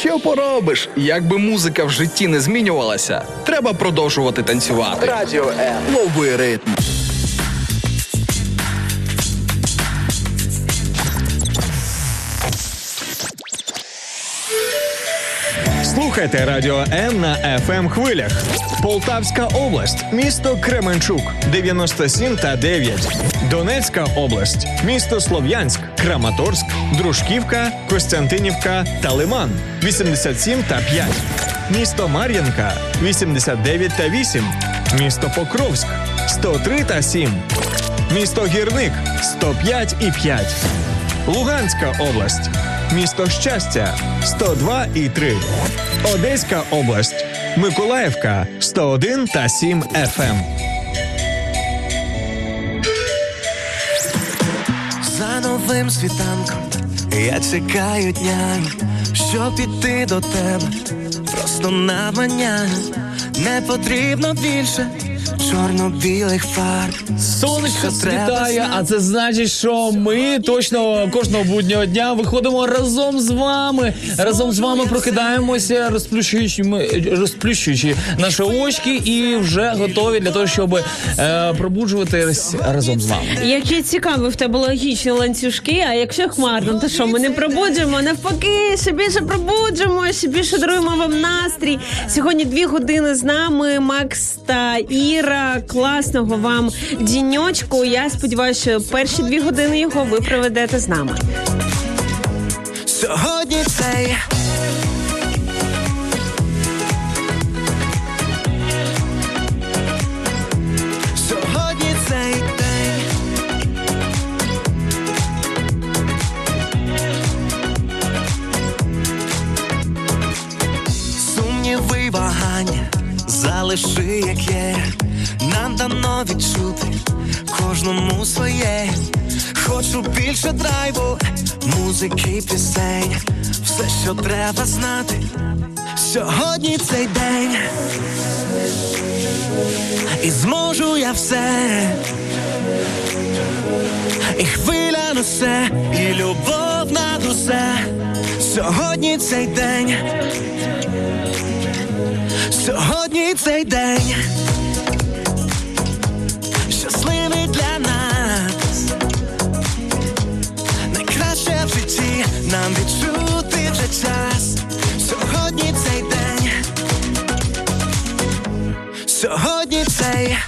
Що поробиш? Якби музика в житті не змінювалася, треба продовжувати танцювати. Радіо М. Лови ритм. Слухайте Радіо М на fm хвилях. Полтавська область, місто Кременчук 97 та 9. Донецька область, місто Слов'янськ, Краматорськ, Дружківка, Костянтинівка та Лиман 87 та 5. Місто Мар'янка 89 та 8. Місто Покровськ 103 та 7. Місто Гірник 105 і 5. Луганська область. Місто Щастя 102 і 3. Одеська область. Миколаївка 101 та 7 FM. Новим світанком. Я чекаю дня, щоб піти до тебе, просто навмання, не потрібно більше чорно-білих фарб. Сонечко світає, а це значить, що ми точно кожного буднього дня виходимо разом з вами. Разом з вами прокидаємося, розплющуючи, ми- розплющуючи наші очки і вже готові для того, щоб е, пробуджуватись разом з вами. Які цікаві в тебе логічні ланцюжки, а якщо хмарно, то що ми не пробуджуємо? Навпаки, ще більше пробуджуємо, ще більше даруємо вам настрій. Сьогодні дві години з нами, Макс та Іра. Класного вам діньочку. Я сподіваюся, що перші дві години його ви проведете з нами. Сьогодні цей залиши, як є. Нам дано відчути кожному своє. Хочу більше драйву, музики, пісень, все, що треба знати. Сьогодні цей день, і зможу я все, і хвиля несе, і любов над усе. Сьогодні цей день, сьогодні цей день, щасливий для нас, найкраще в житті нам відчути вже час. Сьогодні цей день, сьогодні цей.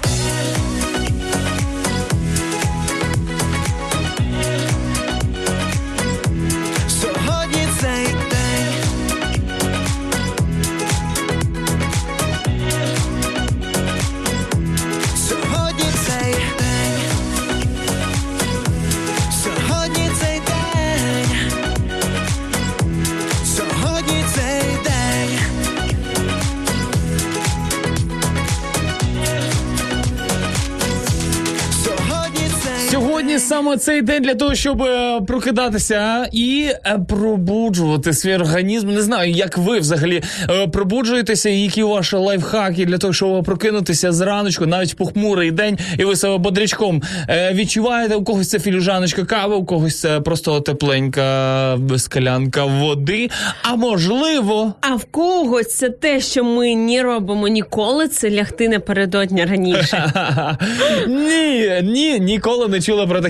Саме цей день для того, щоб е, прокидатися і е, пробуджувати свій організм. Не знаю, як ви взагалі е, пробуджуєтеся, і які ваші лайфхаки для того, щоб прокинутися зраночку, навіть похмурий день, і ви себе бодрячком відчуваєте. У когось це філіжаночка кави, у когось це просто тепленька склянка води. А можливо, А в когось це те, що ми не робимо ніколи, це лягти напередодні раніше. ні, ні, ніколи не чула про таке.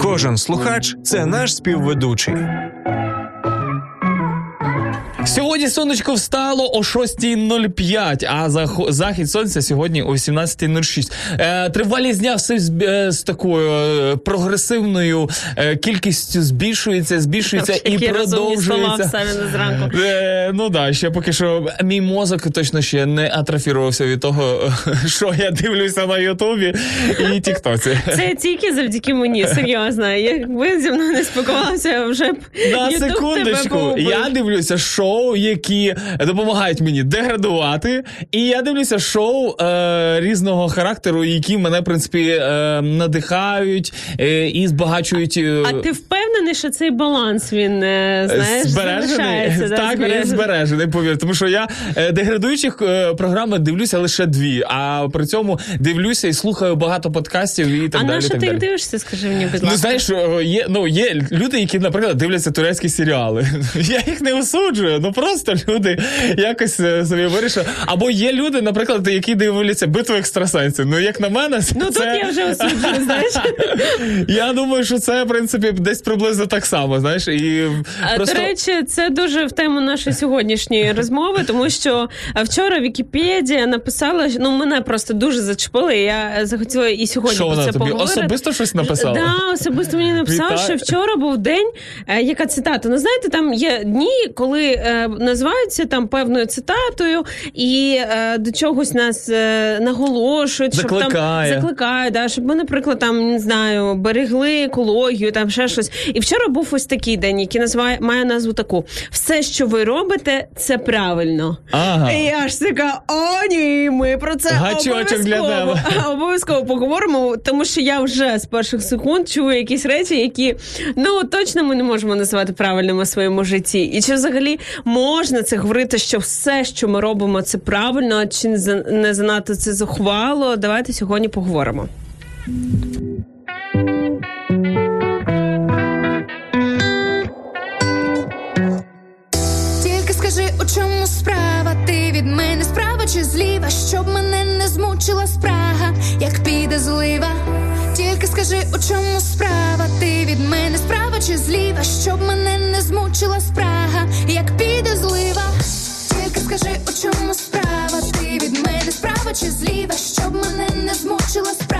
Кожен слухач це наш співведучий. Сьогодні сонечко встало о 6.05, а зах- захід сонця сьогодні о 18.06. Е, тривалість дня все з, е, з такою е, прогресивною е, кількістю збільшується, збільшується і розумні слова продовжується. в Савіна зранку. Е, ну да, ще поки що мій мозок точно ще не атрофірувався від того, що я дивлюся на Ютубі і Тіктоці. Це тільки завдяки мені, серйозно. Якби зі мною не спілкувалися, вже б На тебе секундочку, я дивлюся шоу, які допомагають мені деградувати, і я дивлюся шоу е, різного характеру, які мене, в принципі, е, надихають е, і збагачують. е, А ти впевнений, що цей баланс він е, знаєш збережений. да, так, він збережений, повір. Тому що я е, деградуючих е, програми дивлюся лише дві, а при цьому дивлюся і слухаю багато подкастів і так А далі. на що ти далі. дивишся, скажи мені, будь Ну, знаєш, е, є, ну, є люди, які, наприклад, дивляться турецькі серіали. Я їх не осуджую, ну просто люди якось е, собі вирішили. Або є люди, наприклад, які дивляться битву екстрасенсів. Ну, як на мене, Ну тут це... я вже осуджую, знаєш. Я думаю, що це, в принципі, десь приблизно так само, знаєш, і А, просто... До речі, це дуже в тему нашої сьогоднішньої розмови, тому що вчора Вікіпедія написала, ну мене просто дуже зачепили. Я захотіла і сьогодні Що про вона це тобі поговорити. особисто щось написала? Да, особисто мені написала, що вчора був день. е, Яка цитата? Ну знаєте, там є дні, коли е, називаються там певною цитатою, і е, до чогось нас е, наголошують, щоб Закликає. там закликають, да, щоб ми, наприклад, там не знаю, берегли екологію, там ще щось. І вчора був ось такий день, який називає має назву таку: все, що ви робите, це правильно. Ага. І я ж така, о, ні, ми про це обов'язково, обов'язково поговоримо, тому що я вже з перших секунд чую якісь речі, які ну точно ми не можемо називати правильними у своєму житті. І чи взагалі можна це говорити, що все, що ми робимо, це правильно, чи не занадто це зухвало? Давайте сьогодні поговоримо. Тільки скажи, у чому справа? Ти від мене справа чи зліва, щоб мене не змучила спрага, як піде злива. Тільки скажи, у чому справа? Ти від мене справа чи зліва, щоб мене не змучила спрага, як піде злива. Тільки скажи, у чому справа? Ти від мене справа чи зліва, щоб мене не змучила спрага,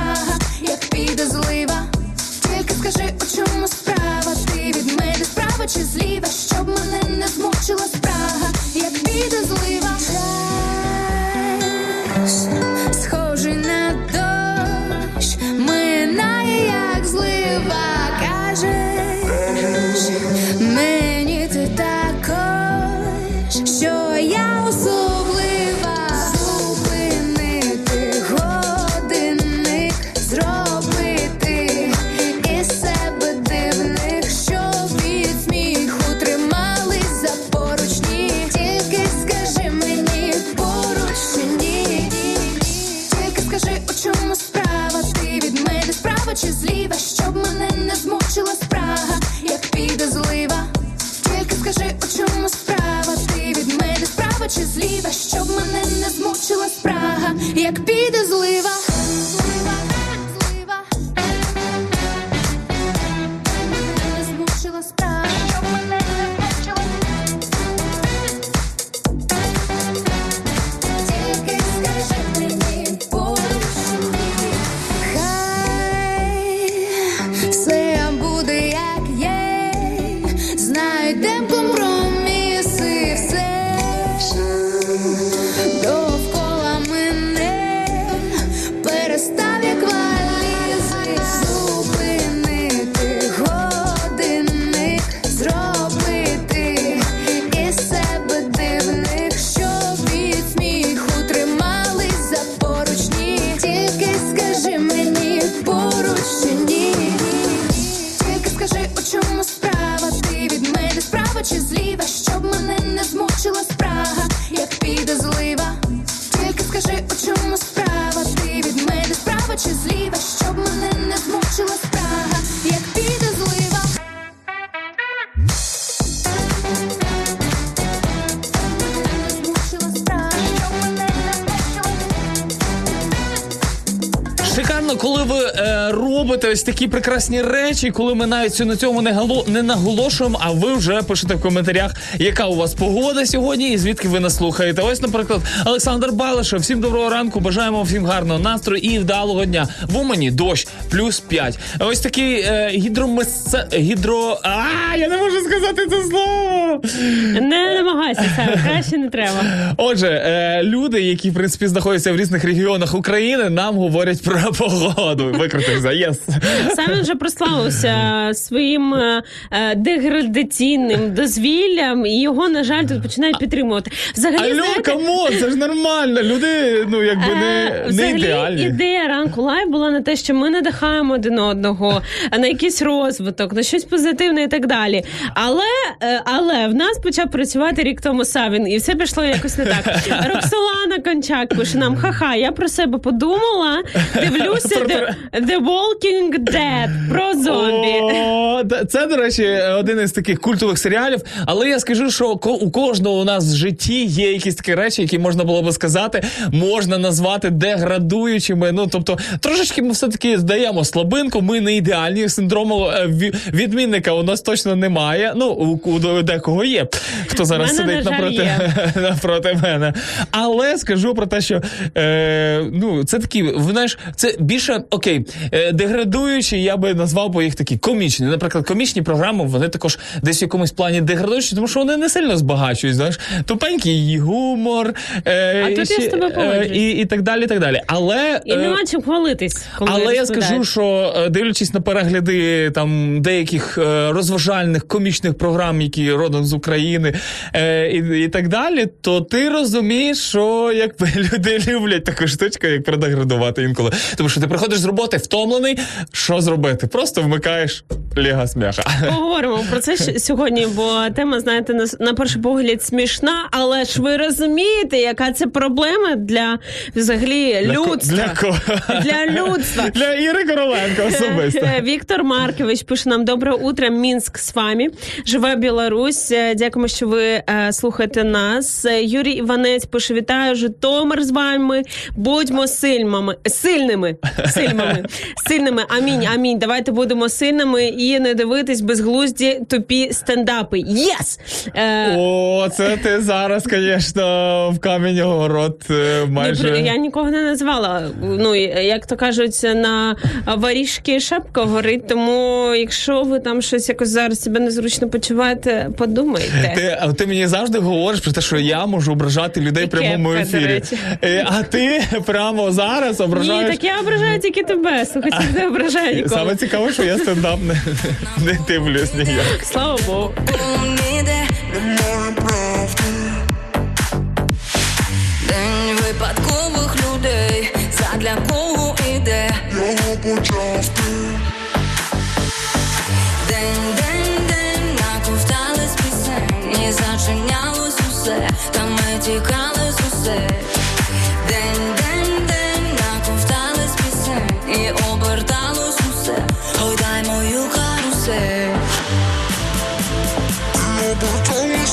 такі прекрасні речі, коли ми навіть на цьому не гало не наголошуємо. А ви вже пишете в коментарях, яка у вас погода сьогодні і звідки ви нас слухаєте. Ось, наприклад, Олександр Балишев. Всім доброго ранку. Бажаємо всім гарного настрою і вдалого дня. В Умані дощ плюс 5. Ось такий е, гідромесе... гідро. А я не можу сказати це слово. Не намагайся, Сава, краще не треба. Отже, е, люди, які в принципі знаходяться в різних регіонах України, нам говорять про погоду. Викрутився, єс. Сам вже прославився своїм е, е, деградаційним дозвіллям, і його, на жаль, тут починають підтримувати. Взагалі, Алло, знаєте, come on, це ж нормально. Люди, ну якби не, не Взагалі, ідеальні. ідея ранку live була на те, що ми надихаємо один одного на якийсь розвиток, на щось позитивне і так далі. Але, але в нас почав працювати рік тому Савін, і все пішло якось не так. Роксолана Кончак пише нам: ха-ха, я про себе подумала. Дивлюся The, The Walking Dead про зомбі. О, це, до речі, один із таких культових серіалів. Але я скажу, що у кожного у нас в житті є якісь такі речі, які можна було би сказати, можна назвати деградуючими. Ну тобто, трошечки ми все таки здаємо слабинку. Ми не ідеальні. Синдрому е, відмінника у нас точно немає. Ну у, у декого є. Хто зараз мене, сидить на напроти, напроти мене. Але скажу про те, що е, ну це такі, знаєш, це більше окей, е, деградуючі, я би назвав би їх такі комічні. Наприклад, комічні програми вони також десь в якомусь плані деградуючі, тому що вони не сильно збагачують. Знаєш, тупенький гумор, е, А тут я з тобою е, і, і так далі. І так далі. Але І е, нема чим хвалитись. Коли але я скажу, що е, дивлячись на перегляди там деяких е, розважальних комічних програм, які родом з України е, і, і так далі, то ти розумієш, що якби люди люблять таку штучку, як продеградувати інколи. Тому що ти приходиш з роботи втомлений, що зробити? Просто вмикаєш ліга сміха. Поговоримо про це сьогодні, бо тема, знаєте, на, на перший погляд смішна, але ж ви розумієте, яка це проблема для взагалі людства. Для кого? Для людства. Для Іри Короленко особисто. Е, Віктор Маркович пише нам добре утро, Мінськ з вами. Живе Білорусь. Е, Дякуємо, що ви е, слухаєте нас. Е, Юрій Іванець пише: вітаю, Житомир з вами. Будьмо сильними, сильними, сильними, сильними. Амінь, амінь. Давайте будемо сильними і не дивитись безглузді тупі стендапи. Yes! Е, О, це ти зараз, звісно, в камінь город е, майже. я нікого не назвала. Ну як то кажуть, на варіжки шапка горить. Тому якщо ви там щось якось зараз себе незручно почуваєте, подумайте. Ти, ти мені завжди говориш про те, що я можу ображати людей в прямому ефірі. Е, А ти прямо зараз Ні, ображаєш. так я ображаю тільки тебе. Слухай, не ображаю нікого. Саме цікаве, що я стендап не, не дивлюсь ніяк. Слава Богу. День випадкових людей, задля кого іде його почав ти. День, день, день, наковтались пісень, і зачинялось усе, та ми тікали з усе. День, день, день, наковтались пісень, і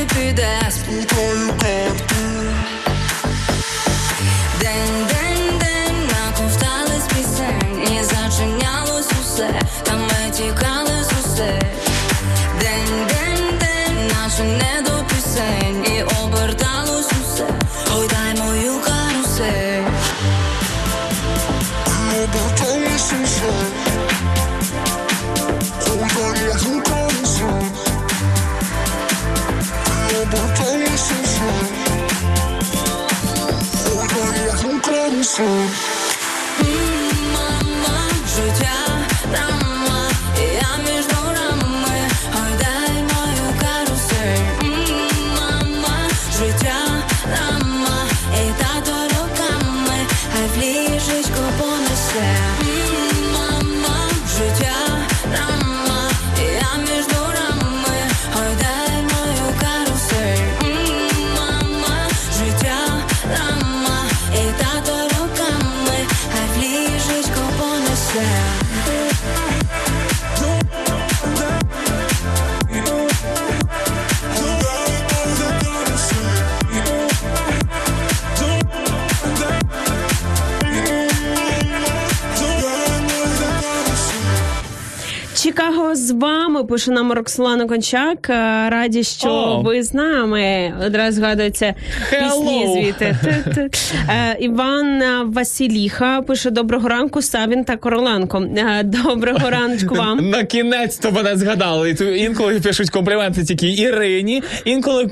і піде, день, наковтались пісень, і зачинялось усе, Чикаго з вами пише нам Роксолана Кончак. Е, Раді, що О. ви з нами. Одразу згадується пісні звідти. Е, Іван Василіха пише: Доброго ранку, Савін та Короленко. Е, Доброго ранку вам. На кінець то мене згадали. І Інколи пишуть компліменти тільки Ірині. Інколи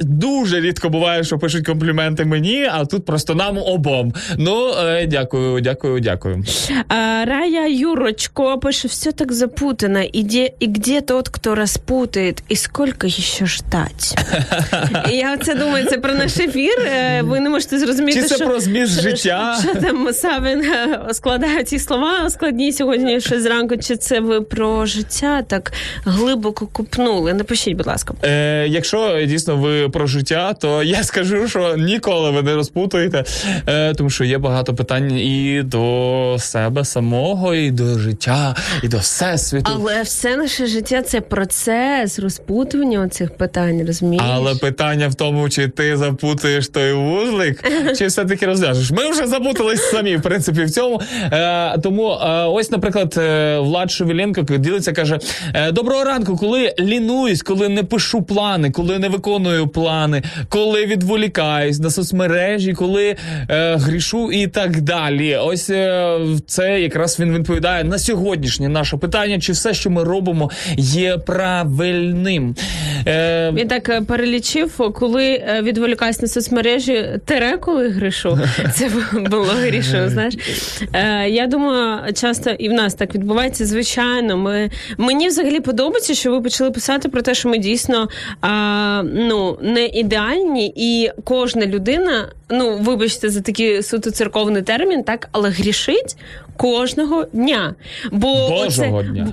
дуже рідко буває, що пишуть компліменти мені, а тут просто нам обом. Ну, дякую, дякую, дякую. Рая Юрочко пише, все так запутано. Где, и где тот, кто распутает? И сколько еще ждать? Я це думаю, це про наш ефір. Е, Ви не можете зрозуміти, Чи це що, про зміст життя? Що, там Савин е, складає ці слова складні сьогодні ще зранку. Чи це ви про життя так глибоко купнули? Напишіть, будь ласка. Е, якщо дійсно ви про життя, то я скажу, що ніколи ви не розпутуєте, е, тому що є багато питань і до себе самого, і до життя, і до всесвіту. Але все наше життя це процес розпутування цих питань, розумієш? Але питання в тому, чи ти запутаєш той вузлик, чи все-таки розв'яжеш. Ми вже запутались самі, в принципі, в цьому. Е, тому е, ось, наприклад, е, Влад Шевеленко ділиться, каже: е, Доброго ранку, коли лінуюсь, коли не пишу плани, коли не виконую плани, коли відволікаюсь на соцмережі, коли е, грішу і так далі. Ось е, це якраз він відповідає на сьогоднішнє наше питання, чи все, що ми робимо, є правильним. Е, Він так е, перелічив, коли е, відволікаюсь на соцмережі, тере, коли грішу. Це було грішу. Знаєш, Е, я думаю, часто і в нас так відбувається. Звичайно, ми мені взагалі подобається, що ви почали писати про те, що ми дійсно а, ну не ідеальні, і кожна людина, ну вибачте за такий суто церковний термін, так, але грішить кожного дня. Бо Божого оце- дня.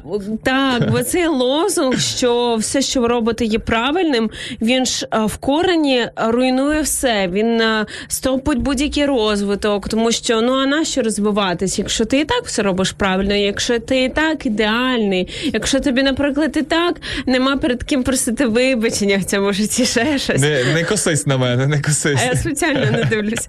так, бо цей лозунг, що все, що ви робите, є правильним. Він ж в корені руйнує все. Він а, стопить будь-який розвиток, тому що ну а нащо розвиватись, якщо ти і так все робиш правильно, якщо ти і так ідеальний, якщо тобі, наприклад, і так нема перед ким просити вибачення в цьому житті ще щось. Не, не косись на мене, не косись. А я спеціально не дивлюся.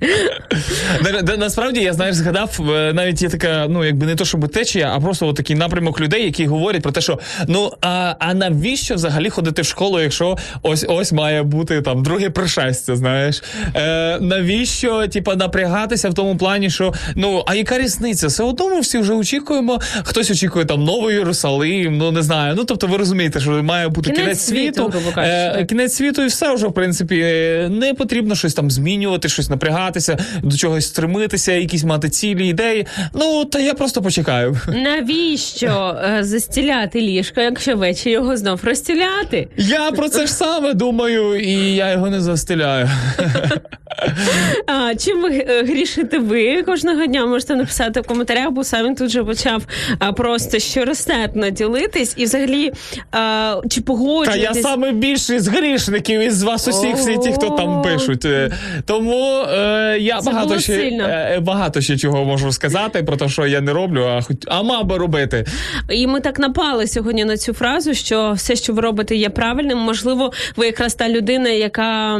На- на- Насправді я знаєш, згадав е, навіть є така, ну якби не то, щоб течія, а просто такий напрямок людей, які говорять про те, що ну а, а навіщо взагалі ходити в школу, якщо ось ось має бути там друге пришестя, знаєш? Е, навіщо, типа, напрягатися в тому плані, що ну а яка різниця? Все одно ми всі вже очікуємо. Хтось очікує там новий Єрусалим, ну не знаю. Ну тобто, ви розумієте, що має бути Кінець кінець, світу, світу. Е, кінець світу, і все вже в принципі е, не потрібно щось там змінювати, щось напрягатися, до чогось стремитися, якісь мати цілі ідеї. Ну та я просто почекаю. Навіщо е, застіляти ліжко, якщо ввечері його знов розстіляти? Я про це ж саме думаю, і я його не застеляю. А, чим ви е, грішите ви кожного дня? Можете написати в коментарях, бо сам він тут же почав а, просто щоростетно ділитись. І взагалі, а, чи Та погоджуєтесь? я саме більший з грішників із вас усіх, всі ті, хто там пишуть. Е, Тому е, я Це багато ще е, багато ще чого можу сказати про те, що я не роблю, а хоч а мав би робити. І ми так напали сьогодні на цю фразу, що все, що ви робите, є правильним. Можливо, ви якраз та людина, яка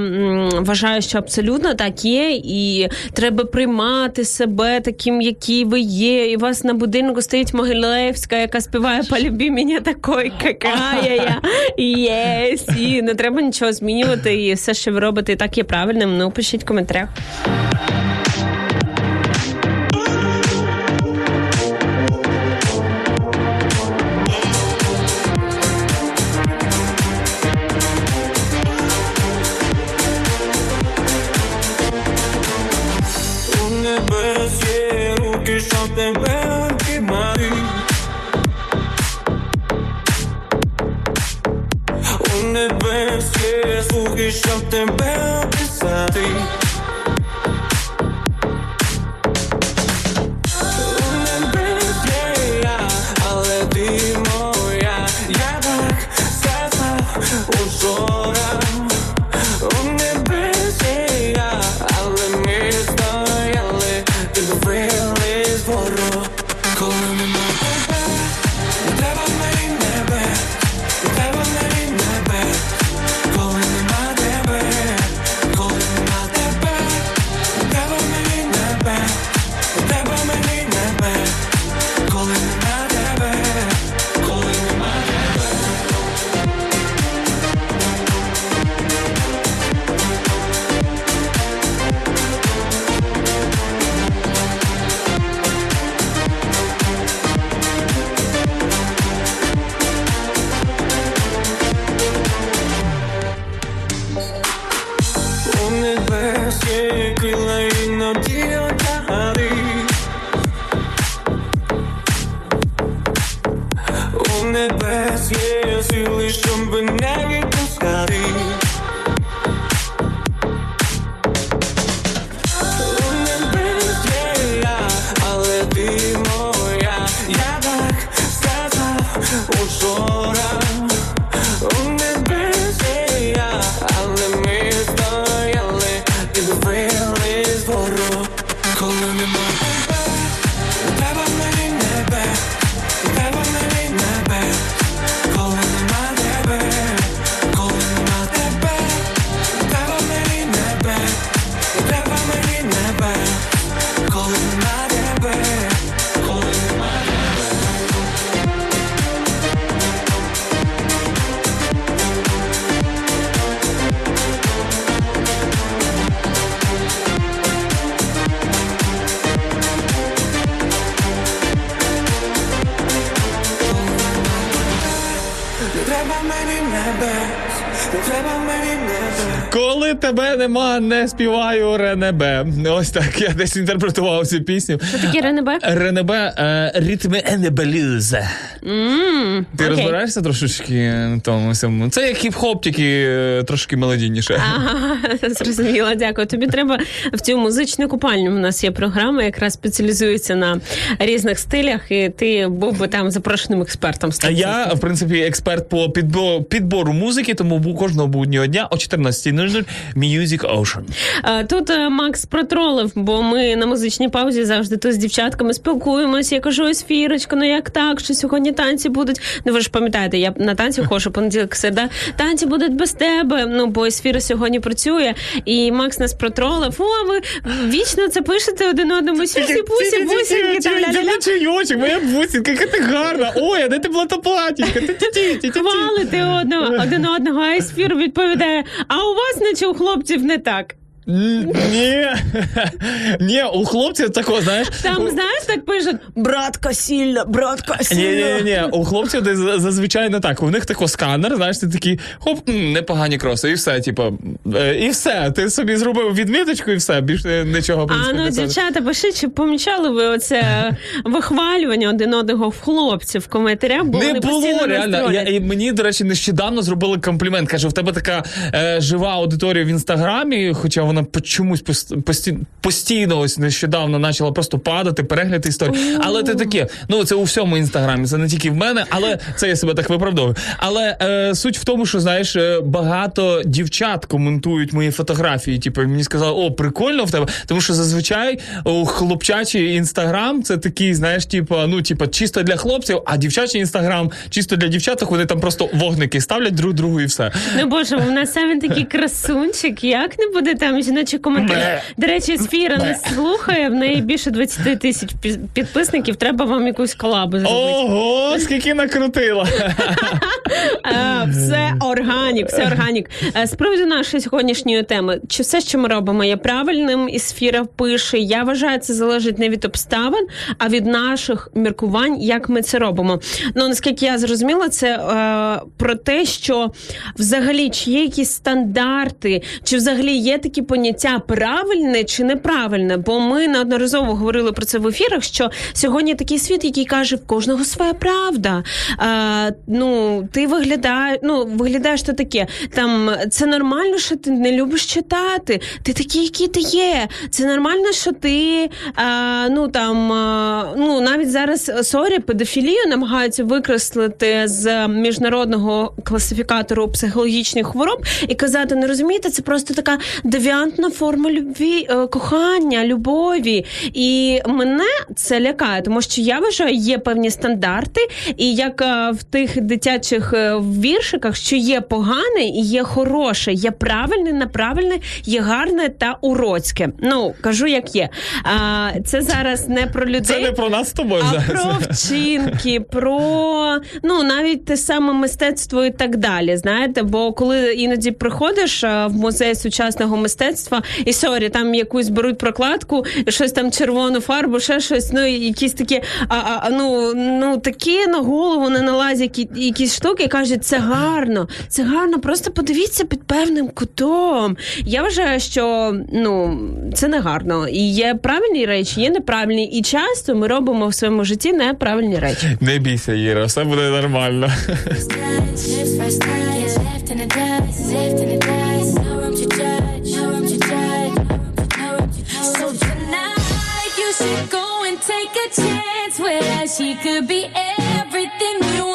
вважає, що абсолютно так є, і треба приймати себе таким, який ви є. І у вас на будинку стоїть Могилевська, яка співає «Полюби мене такой, какая я єсть». І не треба нічого змінювати. І все, що ви робите, і так є правильним. Ну, пишіть в коментарях. Руки, щоб тебе обіймати. У небес є слухи, щоб тебе описати. У небес є я, але ти моя. Я так сказав учора. Тебе не співаю Ренебе. Ось так я десь інтерпретував цю пісню. Що таке Ренебе? Ренебе ритми енебелюзе. Ти окей. розбираєшся трошечки в тому всьому? Це як хіп-хоп, тільки е, трошки мелодійніше. Ага, зрозуміла, дякую. Тобі треба в цю музичну купальню. У нас є програма, яка спеціалізується на різних стилях, і ти був би там запрошеним експертом. А я, в принципі, експерт по підбо- підбору музики, тому кожного буднього дня о 14.00 Music Ocean. Е, Тут е, Макс протролив, бо ми на музичній паузі завжди тут з дівчатками спілкуємося. Я кажу, ось Фірочка, ну як так, що сьогодні танці будуть. Ну ви ж пам'ятаєте, я на танці ходжу понеділок середа. Танці будуть без тебе. Ну бо Есфіра сьогодні працює, і Макс нас протролив. О, ви вічно це пишете один одному сісі пусі бусінки. та ля-ля-ля». чайочок, моя бусінка, яка ти гарна. Ой, а де ти була та платічка? Хвалити одного один одного, а Есфір відповідає: а у вас наче у хлопців не так. Ні, ні, у хлопців такого, знаєш. Там знаєш, так пишуть братка сильна, братка Ні, сильна. ні, ні, у хлопців десь зазвичай не так. У них тако сканер, знаєш, ти такий хоп, непогані кроси, і все, типу, е, і все. Ти собі зробив відміточку, і все, більше нічого в А ну, не дівчата, пишіть, чи помічали ви оце вихвалювання один одного в хлопців в коментарях? Бо Не було реально. Я, і мені, до речі, нещодавно зробили комплімент. Каже, в тебе така е, жива аудиторія в інстаграмі, хоча вона по чомусь пост- пості- постійно ось нещодавно почала просто падати, перегляд історії. Але ти таке, ну це у всьому інстаграмі, це не тільки в мене, але це я себе так виправдовую. Але е, суть в тому, що знаєш, е, багато дівчат коментують мої фотографії. Типу, мені сказали, о, прикольно в тебе. Тому що зазвичай у хлопчачий інстаграм це такий, знаєш, типу, ну, типу, чисто для хлопців, а дівчачий інстаграм чисто для дівчаток, вони там просто вогники ставлять друг другу і все. Ну боже, в нас сам він такий красунчик. Як не буде там жіночі коментарі? Ме. До речі, Сфіра не слухає. В неї більше 20 тисяч пі- підписників. Треба вам якусь колабу зробити. Ого, скільки накрутила. Все органік, все органік. Е, З приводу нашої сьогоднішньої теми, чи все, що ми робимо, є правильним? І сфіра пише. Я вважаю, це залежить не від обставин, а від наших міркувань, як ми це робимо. Ну наскільки я зрозуміла, це е, про те, що взагалі чи є якісь стандарти, чи взагалі є такі поняття. Поняття правильне чи неправильне, бо ми неодноразово говорили про це в ефірах. Що сьогодні такий світ, який каже, в кожного своя правда. А, ну, ти виглядаєш, ну виглядаєш то таке. Там це нормально, що ти не любиш читати. Ти такий, який ти є. Це нормально, що ти а, ну там а, ну навіть зараз sorry, педофілію намагаються викреслити з міжнародного класифікатору психологічних хвороб і казати, не розумієте, це просто така девіантна форма любві, е, кохання, любові. І мене це лякає, тому що я вважаю, є певні стандарти, і як е, в тих дитячих е, віршиках, що є погане і є хороше, є правильне, неправильне, є гарне та уроцьке. Ну кажу, як є. А, це зараз не про людей. Це не про нас з тобою А зараз. про вчинки, про ну навіть те саме мистецтво і так далі. Знаєте, бо коли іноді приходиш в музей сучасного мистецтва, і sorry, там якусь беруть прокладку, щось там червону фарбу, ще щось, ну якісь такі, а, а ну ну такі на голову не налазять які- якісь штуки, і кажуть, це гарно, це гарно. Просто подивіться під певним кутом. Я вважаю, що ну це не гарно. І є правильні речі, є неправильні. І часто ми робимо в своєму житті неправильні речі. Не бійся, Іра, все буде нормально. Should go and take a chance her. She could be everything you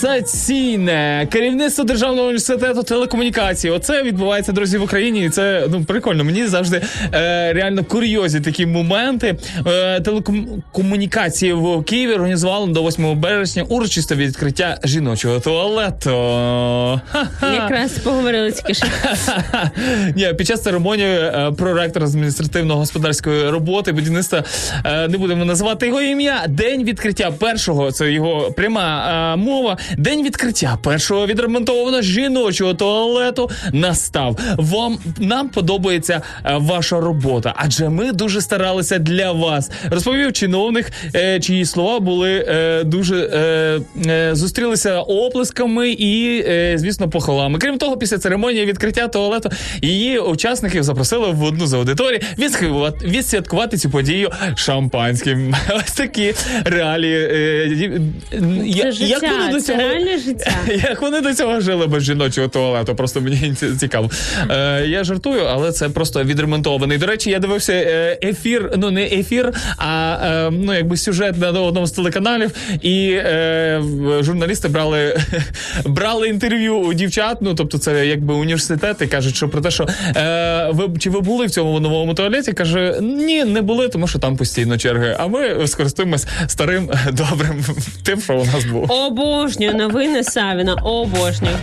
Сенсаційне керівництво державного університету телекомунікації. Оце відбувається, друзі, в Україні. І це ну прикольно. Мені завжди е, реально курйозі такі моменти. Е, телекомунікації в Києві організували до 8 березня урочисте відкриття жіночого туалету. Якраз поговорили тільки що. Ні, під час церемонії е, проректор з адміністративно-господарської роботи будівництва е, не будемо називати його ім'я. День відкриття першого, це його пряма е, мова. День відкриття першого відремонтованого жіночого туалету настав. Вам нам подобається е, ваша робота, адже ми дуже старалися для вас. Розповів чиновник, е, чиї слова були е, дуже зустрілися оплесками і, звісно, похвалами. Крім того, після церемонії відкриття туалету її учасників запросили в одну з аудиторій відсвяткувати, відсвяткувати цю подію шампанським. Ось такі реалії. Це як життя, до цього реальне життя. як вони до цього жили без жіночого туалету? Просто мені ці- цікаво. Е, я жартую, але це просто відремонтований. До речі, я дивився е, ефір, ну не ефір, а е, ну якби сюжет на одному з телеканалів, і е, журналісти брали, брали інтерв'ю у дівчат. Ну тобто, це якби університет, і кажуть, що про те, що е, ви чи ви були в цьому новому туалеті? каже: ні, не були, тому що там постійно черги. А ми скористуємось старим добрим тим, що у нас був. Обожнюю новини Савіна. Обожнюю.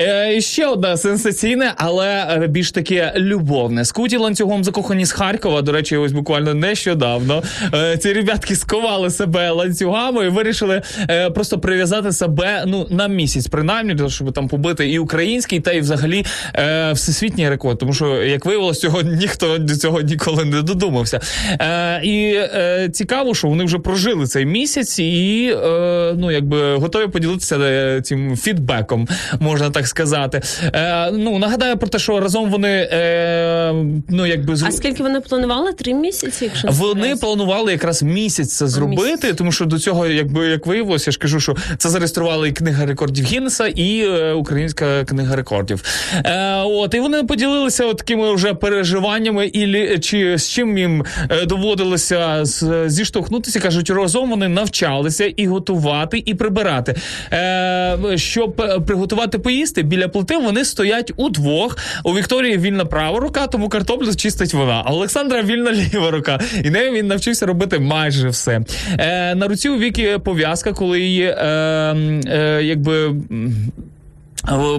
Е, ще одна сенсаційне, але е, більш таке любовне. Скуті ланцюгом закохані з Харкова. До речі, ось буквально нещодавно е, ці ребятки сковали себе ланцюгами і вирішили е, просто прив'язати себе ну на місяць, принаймні, для того, щоб там побити і український, та й взагалі е, всесвітній рекорд. Тому що, як виявилось, цього ніхто до цього ніколи не додумався. Е, і е, цікаво, що вони вже прожили цей місяць і е, ну якби готові поділитися е, цим фідбеком, можна так сказати. Е, ну нагадаю про те, що разом вони е, ну якби зру- А скільки вони планували? Три місяці, якщо вони помиляюсь? планували якраз місяць це зробити, місяць. тому що до цього, якби як виявилося, я ж кажу, що це зареєстрували і книга рекордів Гіннеса, і е, Українська книга рекордів. Е, от і вони поділилися от такими вже переживаннями, і чи з чим їм е, доводилося з, зіштовхнутися. кажуть, разом вони навчалися і готувати, і прибирати. Е, щоб е, приготувати поїсти біля плити, вони стоять удвох. У Вікторії вільна права рука, тому картоплю чистить вона. А Олександра вільна ліва рука. І нею він навчився робити майже все. Е, на руці у Віки пов'язка, коли її е, е, якби.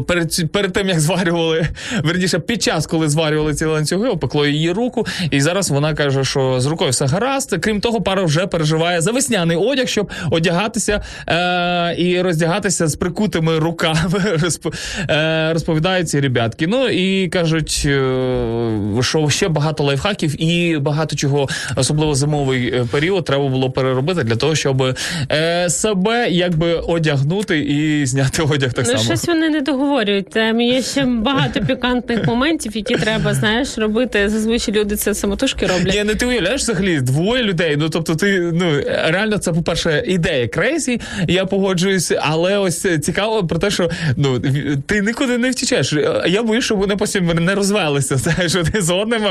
Перед, перед тим як зварювали, верніше, під час, коли зварювали ці ланцюги, опекло її руку, і зараз вона каже, що з рукою все гаразд. Крім того, пара вже переживає за весняний одяг, щоб одягатися е- і роздягатися з прикутими руками. розп- е- розповідають ці ребятки. Ну і кажуть, е- що ще багато лайфхаків і багато чого, особливо зимовий е, період, треба було переробити для того, щоб е- себе якби одягнути і зняти одяг так Ну, само. щось вони не договорюють. Там є ще багато пікантних моментів, які треба, знаєш, робити. Зазвичай люди це самотужки роблять. Ні, ну ти уявляєш взагалі двоє людей. Ну тобто, ти ну реально це, по-перше, ідея крейсі, я погоджуюсь, але ось цікаво про те, що ну ти нікуди не втічеш. Я боюсь, щоб вони потім не розвелися. Знаєш, один з одним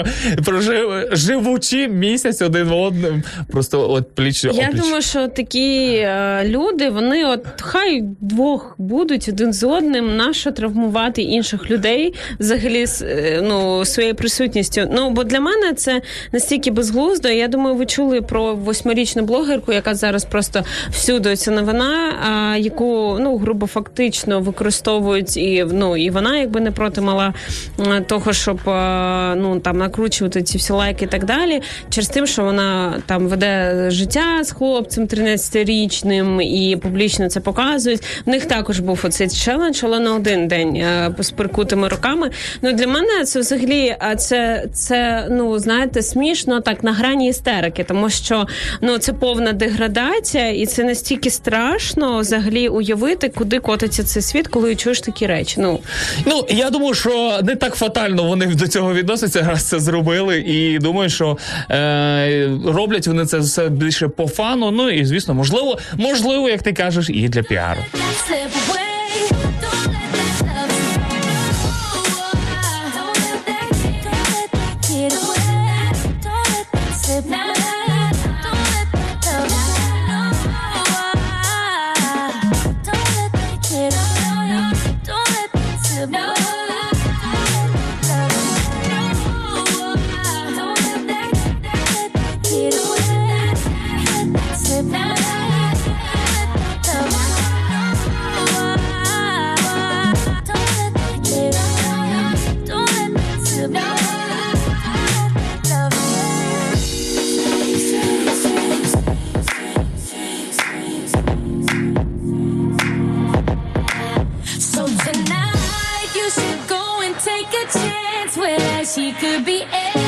прожив живучи місяць один в одним. Просто от пліч Я опліч. думаю, що такі е, люди, вони от хай двох будуть один з одним, нащо травмувати інших людей взагалі е, ну, своєю присутністю. Ну бо для мене це настільки безглуздо. Я думаю, ви чули про восьмирічну блогерку, яка зараз просто всюди ця новина, а, яку ну грубо фактично використовують і ну і вона якби не проти мала того, щоб ну там накручувати ці всі лайки і так далі, через тим, що вона там веде життя з хлопцем 13-річним і публічно це показують. В них також був оцей челендж, але на один день е, з прикутими руками. Ну для мене це взагалі а це, це ну знаєте смішно так на грані істерики, тому що ну це повна деградація, і це настільки страшно взагалі уявити, куди котиться цей світ, коли чуєш такі речі. Ну Ну я думаю, що не так фатально вони до цього відносяться, раз це зробили, і думаю, що е, роблять вони це все більше по фану. Ну і звісно, можливо, можливо, як ти кажеш, і для піару. She could be everything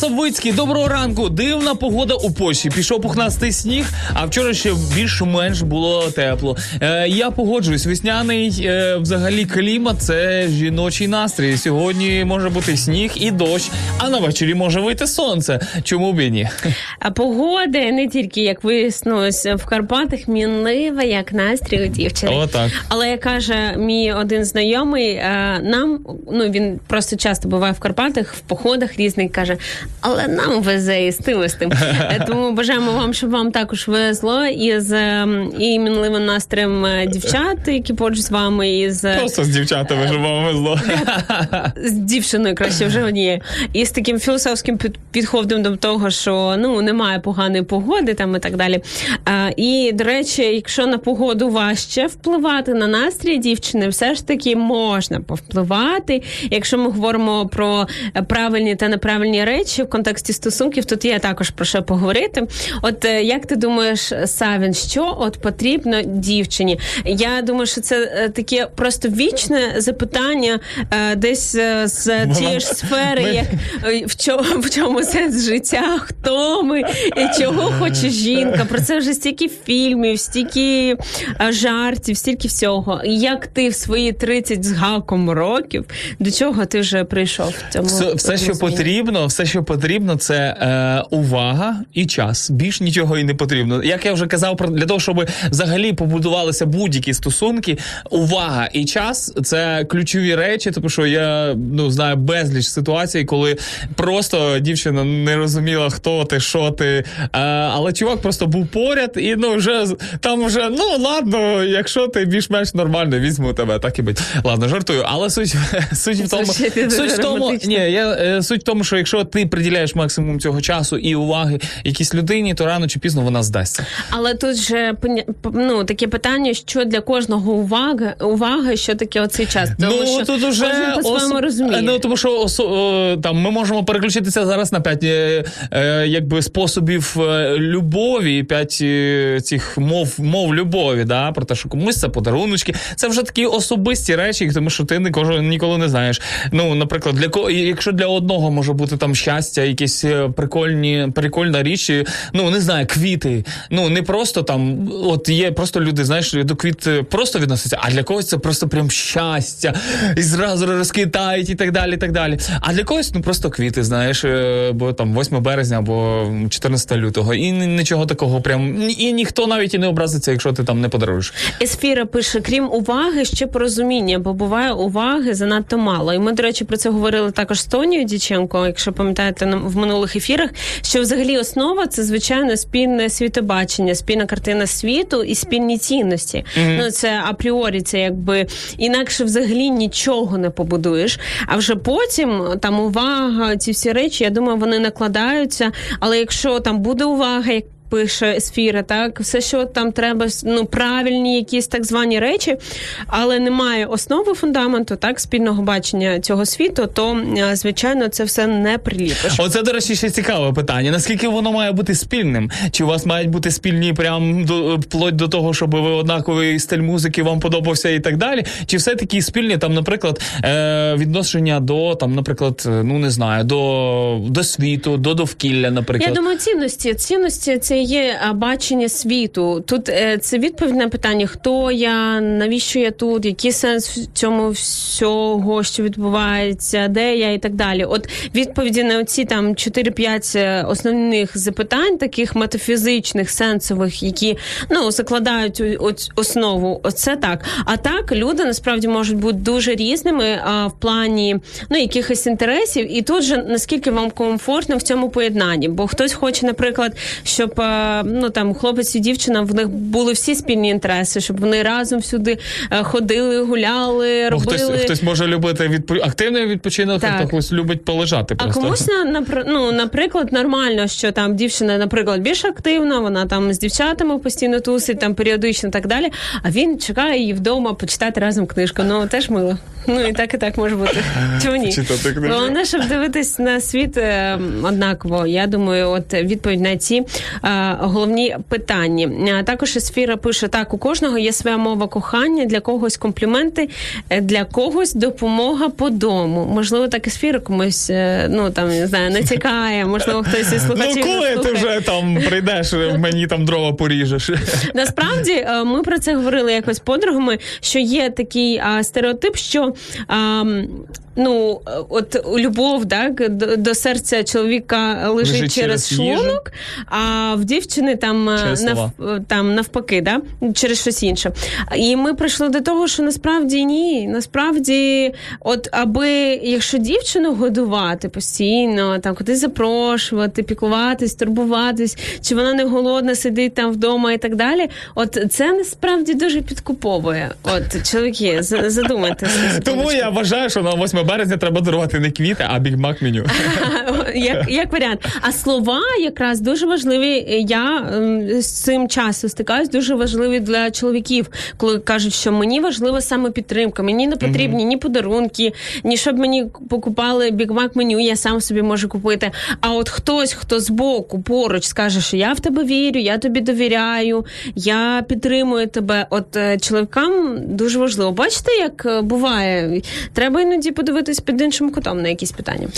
Савицький, доброго ранку. Дивна погода у Польщі. Пішов пухнастий сніг, а вчора ще більш-менш було тепло. Е, я погоджуюсь, весняний е, взагалі клімат це жіночий настрій. Сьогодні може бути сніг і дощ, а на вечорі може вийти сонце. Чому б і ні? А погода не тільки як вияснилось в Карпатах, мінлива, як настрій у дівчини. Отак. Але як каже мій один знайомий, е, нам ну він просто часто буває в Карпатах в походах різних. каже, але нам везе і з тим, і з тим. Е, Тому бажаємо вам, щоб вам також везло і з ем, і мінливим настроєм е, дівчат, які поруч з вами, і з Просто з дівчатами ж вам везло. з дівчиною краще вже однією. І з таким філософським під- підходом до того, що ну немає поганої погоди там і так далі. І до речі, якщо на погоду важче впливати на настрій дівчини, все ж таки можна повпливати. Якщо ми говоримо про е, правильні та неправильні речі в контексті стосунків, тут є також про що поговорити. От е, як ти думаєш, Савін, що от потрібно дівчині? Я думаю, що це е, таке просто вічне запитання е, десь з тієї ж сфери, Ми- як в чому, в чому сенс життя, хто ми, і чого хоче жінка. Про це вже стільки фільмів, стільки жартів, стільки всього. Як ти в свої 30 з гаком років, до чого ти вже прийшов в цьому? Все, все, що потрібно, потрібно, все, що потрібно, це е, увага і час. Більш нічого і не потрібно. Як я вже казав, для того, щоб взагалі побудувалися будь-які стосунки, увага і час це ключові речі, тому що я ну знаю безліч ситуацій, коли просто дівчина не розуміла, хто ти, що ти. Е, але чувак просто був поряд, і ну вже там вже ну ладно, якщо ти більш-менш нормально, візьму тебе, так і бить. Ладно, жартую. Але суть, суть в тому, суть в тому, ні, я е, суть в тому, що якщо ти приділяєш максимум цього часу і уваги якійсь людині, то рано чи пізно вона здасться. Але тут же ну, таке питання, що для кожного увага, увага що таке оцей час. Тому ну що тут уже кожен по-своєму осо- розуміє. Ну тому що осо... о, там ми можемо переключитися зараз на п'ять е, е, якби способів е, любові, п'ять е, цих мов мов любові. Да, про те, що комусь це подаруночки. Це вже такі особисті речі, тому що ти ніколи, ніколи не знаєш. Ну, наприклад, для кого, якщо для одного може бути там щастя, якісь е, прикольні, прикольна річ, е, ну не знаю, квіти. Ну не просто там, от є просто люди, знаєш, до квіт е, просто відносяться, а для когось це просто прям щастя, і зразу розкидають і так далі. і так далі. А для когось ну просто квіти, знаєш, е, бо там 8 березня або 14 лютого. І нічого такого прям. І ніхто навіть і не образиться, якщо ти там не подаруєш. Есфіра пише: крім уваги, ще порозуміння, бо буває уваги занадто мало. І ми, до речі, про це говорили також з Тонією Діченко, якщо пам'ятаєте на- в минулих ефірах. Що взагалі основа це звичайно спільне світобачення, спільна картина світу і спільні цінності. Ну це апріорі, це якби інакше взагалі нічого не побудуєш. А вже потім там увага, ці всі речі, я думаю, вони накладаються. Але якщо там буде увага, як пише Есфіра, так все, що там треба, ну правильні якісь так звані речі, але немає основи фундаменту, так спільного бачення цього світу, то е, звичайно це все не приліпиш. Оце, до речі, ще цікаве питання. Наскільки воно має бути спільним? Чи у вас мають бути спільні прям до вплоть до того, щоб ви однаковий стиль музики вам подобався і так далі? Чи все таки спільні там, наприклад, е, відношення до там, наприклад, е, ну не знаю, до, до світу, до довкілля, наприклад? Я думаю, цінності. Цінності це є бачення світу. Тут е, це відповідь на питання, хто я, навіщо я тут, який сенс в цьому всього, що відбувається, де я і так далі. От відповіді на оці там 4-5 е, основних запитань, таких метафізичних, сенсових, які ну закладають основу. Оце так. А так люди насправді можуть бути дуже різними а, в плані ну якихось інтересів, і тут же наскільки вам комфортно в цьому поєднанні, бо хтось хоче, наприклад, щоб е, ну там хлопець і дівчина в них були всі спільні інтереси, щоб вони разом всюди е, ходили, гуляли, Ну, хтось, хтось може любити відпо... активний відпочинок, Так. а хтось любить полежати А комусь на, ну, наприклад, нормально, що там дівчина, наприклад, більш активна, вона там з дівчатами постійно тусить, там періодично і так далі. А він чекає її вдома почитати разом книжку. Ну теж мило. Ну і так, і так може бути. Чому ні? Почитати книжку. Головне, щоб дивитись на світ е, однаково. Я думаю, от відповідь на ці е, головні питання. Е, Також Есфіра пише: так, у кожного є своя мова кохання, для когось компліменти, е, для когось допомога по дому. Можливо, так Есфіра комусь, е, ну там не знаю, натякає, можливо, хтось із Ну, слухачів. коли ти вже там прийдеш, мені там дрова поріжеш. Насправді ми про це говорили якось подругами, що є такий стереотип, що ну от любов так, до, до серця чоловіка лежить, Лежить через, через шлунок, а в дівчини там, е, Через нав, там навпаки, да? через щось інше. І ми прийшли до того, що насправді ні. Насправді, от аби якщо дівчину годувати постійно, там кудись запрошувати, піклуватись, турбуватись, чи вона не голодна, сидить там вдома і так далі. От це насправді дуже підкуповує. От чоловіки, задумайтеся. Тому я вважаю, що на 8 березня треба дарувати не квіти, а бігмак меню. як, як варіант. А слова якраз дуже важливі. Я ем, з цим часто стикаюсь, дуже важливі для чоловіків, коли кажуть, що мені важлива саме підтримка, мені не потрібні ні подарунки, ні щоб мені покупали бігмак меню, я сам собі можу купити. А от хтось, хто збоку поруч скаже, що я в тебе вірю, я тобі довіряю, я підтримую тебе. От е, чоловікам дуже важливо. Бачите, як е, буває? Треба іноді подивитись під іншим кутом на якісь питання.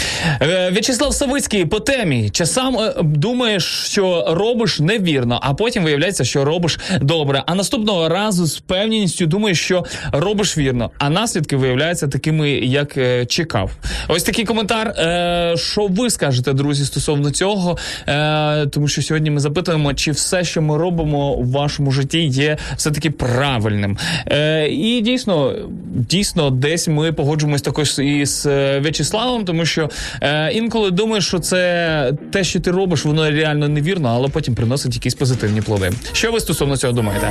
Е, В'ячеслав Савицький по темі. Чи сам е, думаєш, що робиш невірно, а потім виявляється, що робиш добре. А наступного разу з певністю думаєш, що робиш вірно, а наслідки виявляються такими, як е, чекав. Ось такий коментар. Е, що ви скажете, друзі, стосовно цього? Е, тому що сьогодні ми запитуємо, чи все, що ми робимо в вашому житті, є все таки правильним. Е, і дійсно, дійсно, десь ми погоджуємось також із е, В'ячеславом, тому що е, інколи думаєш, що це те, що ти робиш, воно реально невірно, але потім приносить якісь позитивні плоди. Що ви стосовно цього думаєте?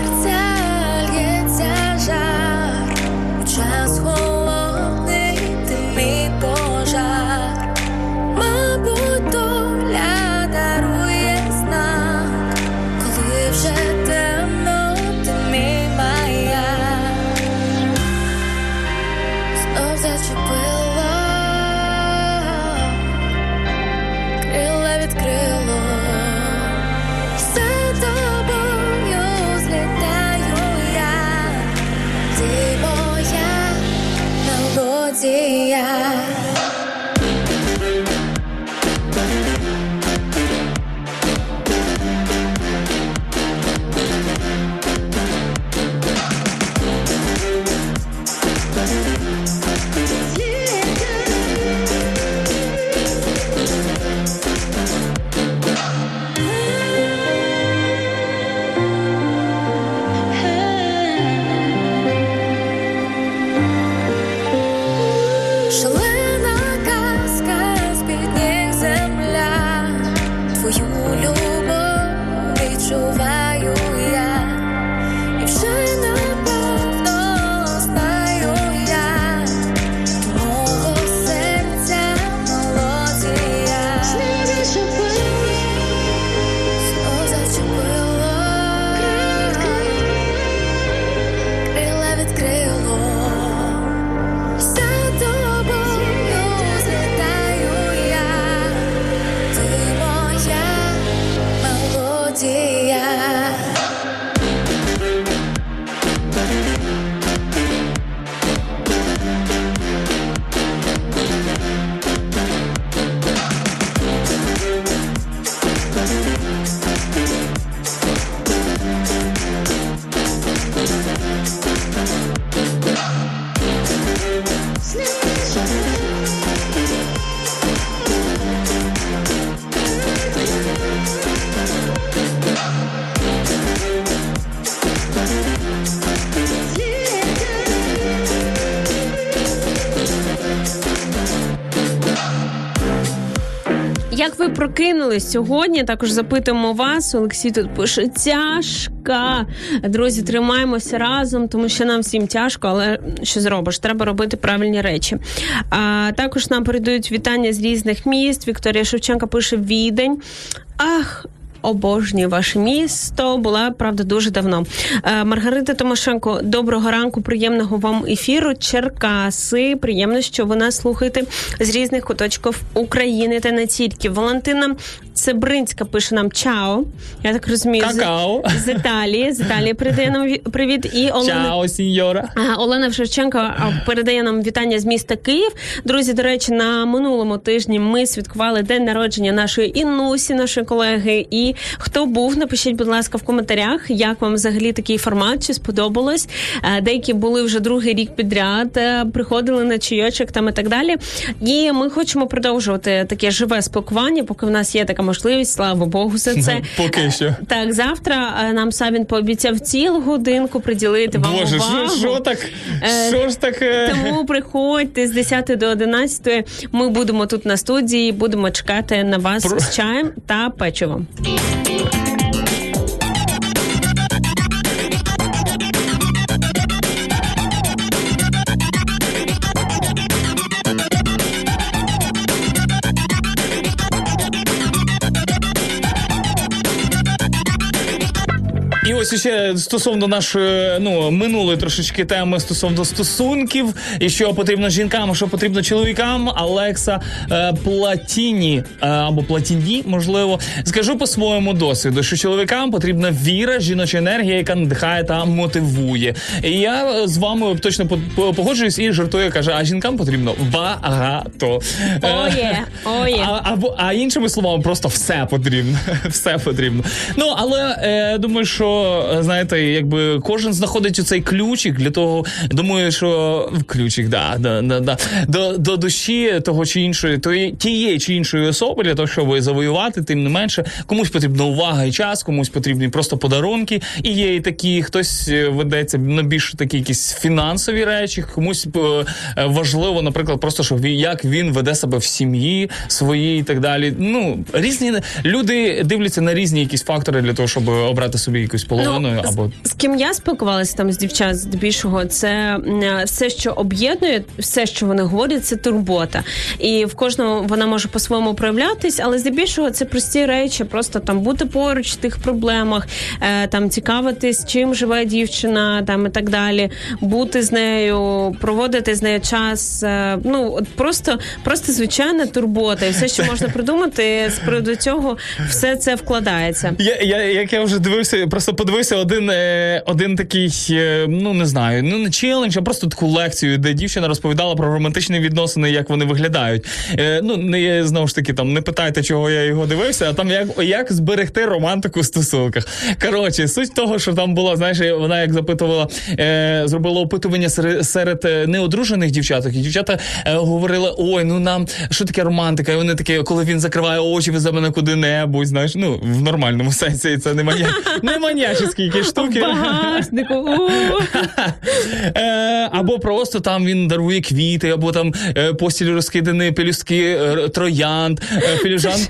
Прокинулись сьогодні? Також запитуємо вас. Олексій тут пише тяжка. Друзі, тримаємося разом, тому що нам всім тяжко, але що зробиш? Треба робити правильні речі. А також нам передають вітання з різних міст. Вікторія Шевченка пише Відень. Ах. Обожнюю ваше місто. Була правда дуже давно. Е, Маргарита Томашенко, доброго ранку, приємного вам ефіру. Черкаси. Приємно, що ви нас слухаєте з різних куточків України та не тільки. Валентина Цебринська пише нам чао. Я так розумію, з- Какао. з Італії. З Італії передає нам привіт. І Олена Ciao, signora. Ага, Олена Шевченко передає нам вітання з міста Київ. Друзі, до речі, на минулому тижні ми святкували день народження нашої Інусі, нашої колеги. І хто був, напишіть, будь ласка, в коментарях, як вам взагалі такий формат, чи сподобалось. Деякі були вже другий рік підряд, е, приходили на чайочок там і так далі. І ми хочемо продовжувати таке живе спілкування, поки в нас є така можливість. Слава Богу, за це. Поки що. Так, завтра е, нам Савін пообіцяв цілу годинку приділити вам Боже, увагу. що, що так? Е, Що ж так? е, Тому приходьте з 10 до 11. Ми будемо тут на студії, будемо чекати на вас Про- з чаєм та печивом. Ось ще стосовно нашої ну минулої трошечки теми стосовно стосунків, і що потрібно жінкам, що потрібно чоловікам. Алекса е, Платіні е, або Платіні, можливо, скажу по своєму досвіду, що чоловікам потрібна віра, жіноча енергія, яка надихає та мотивує. І я з вами точно по- по- погоджуюсь і жартую, каже, а жінкам потрібно багато. Е, Оє, оє. а, або, а іншими словами, просто все потрібно. все потрібно. Ну, але е, думаю, що знаєте, якби кожен знаходить у цей ключик для того, думаю, що ключик, да, да, да, да, до, до душі того чи іншої, тої, тієї чи іншої особи, для того, щоб завоювати, тим не менше, комусь потрібна увага і час, комусь потрібні просто подарунки. І є і такі, хтось е, ведеться на більш такі якісь фінансові речі, комусь е, е, важливо, наприклад, просто щоб як він веде себе в сім'ї своїй і так далі. Ну різні люди дивляться на різні якісь фактори для того, щоб обрати собі якусь половину Ну, з- або з ким я спілкувалася там з дівчат здебільшого, це все, що об'єднує, все, що вони говорять, це турбота. І в кожному вона може по-своєму проявлятись, але здебільшого це прості речі, просто там бути поруч в тих проблемах, е, там цікавитись, чим живе дівчина, там і так далі, бути з нею, проводити з нею час. е, ну от просто, просто звичайна турбота, і все, що можна придумати з приводу цього, все це вкладається. Я, я, як я вже дивився, просто подивився один, е, один такий, е, ну не знаю, ну не челендж, а просто таку лекцію, де дівчина розповідала про романтичні відносини, як вони виглядають. Е, ну не знову ж таки, там не питайте, чого я його дивився, а там як, як зберегти романтику в стосунках. Коротше, суть того, що там було, знаєш, вона як запитувала, зробила опитування серед, неодружених дівчаток, і дівчата говорили: ой, ну нам що таке романтика? І вони такі, коли він закриває очі, везе мене куди-небудь, знаєш, ну в нормальному сенсі, це не манячі якісь штуки. Багажнику. Е, або просто там він дарує квіти, або там е, постіль розкидані пелюстки е, троянд,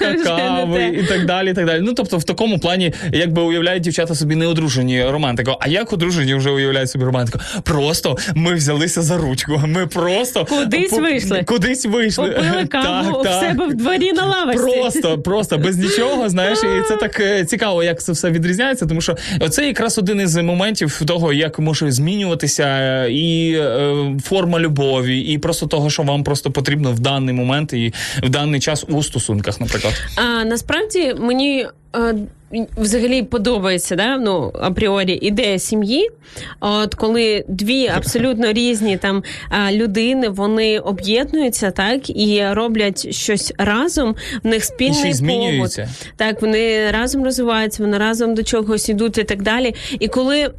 не кави і так далі. і так далі. Ну тобто, в такому плані, якби уявляють дівчата собі не одружені романтику. А як одружені вже уявляють собі романтику? Просто ми взялися за ручку. Ми просто Кудись по- вийшли. Кудись вийшли. Попили каву Так, в себе в дворі на лавочці. Просто, просто без нічого, знаєш, і це так е, цікаво, як це все відрізняється, тому що це якраз один із моментів того, як може змінюватися е, і е, форма любові, і просто того, що вам просто потрібно в даний момент і в даний час у стосунках, наприклад. А насправді мені. Е, Взагалі подобається, да? ну, апріорі ідея сім'ї. От коли дві абсолютно різні там людини вони об'єднуються, так і роблять щось разом. В них спільний побут. Так, вони разом розвиваються, вони разом до чогось ідуть і так далі. І коли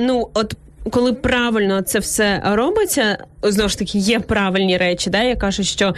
ну от. Коли правильно це все робиться, знову ж таки є правильні речі. Да? Я кажу, що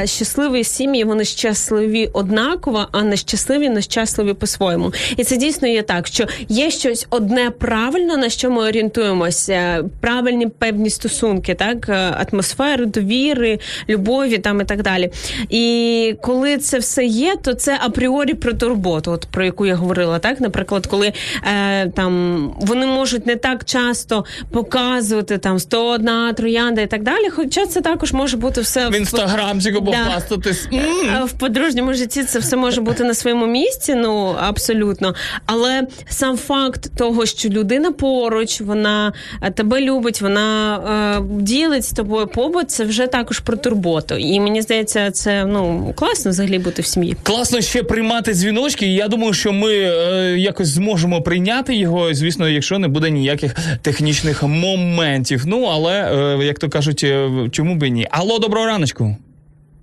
е, щасливі сім'ї вони щасливі однаково, а нещасливі нещасливі по-своєму. І це дійсно є так, що є щось одне правильно, на що ми орієнтуємося, правильні певні стосунки, так е, атмосфери, довіри, любові там і так далі. І коли це все є, то це апріорі про турботу, от про яку я говорила, так наприклад, коли е, там вони можуть не так часто показувати там 101 троянда і так далі. Хоча це також може бути все В інстаграмчику Да. похвастатись. М. В подружньому житті це все може бути на своєму місці, ну абсолютно. Але сам факт того, що людина поруч, вона е, тебе любить, вона е, ділить з тобою побут, це вже також про турботу. І мені здається, це ну класно взагалі бути в сім'ї. Класно ще приймати дзвіночки. Я думаю, що ми е, якось зможемо прийняти його, звісно, якщо не буде ніяких технічних моментів. Ну але е, як то кажуть, е, чому б і ні? Алло, доброго раночку.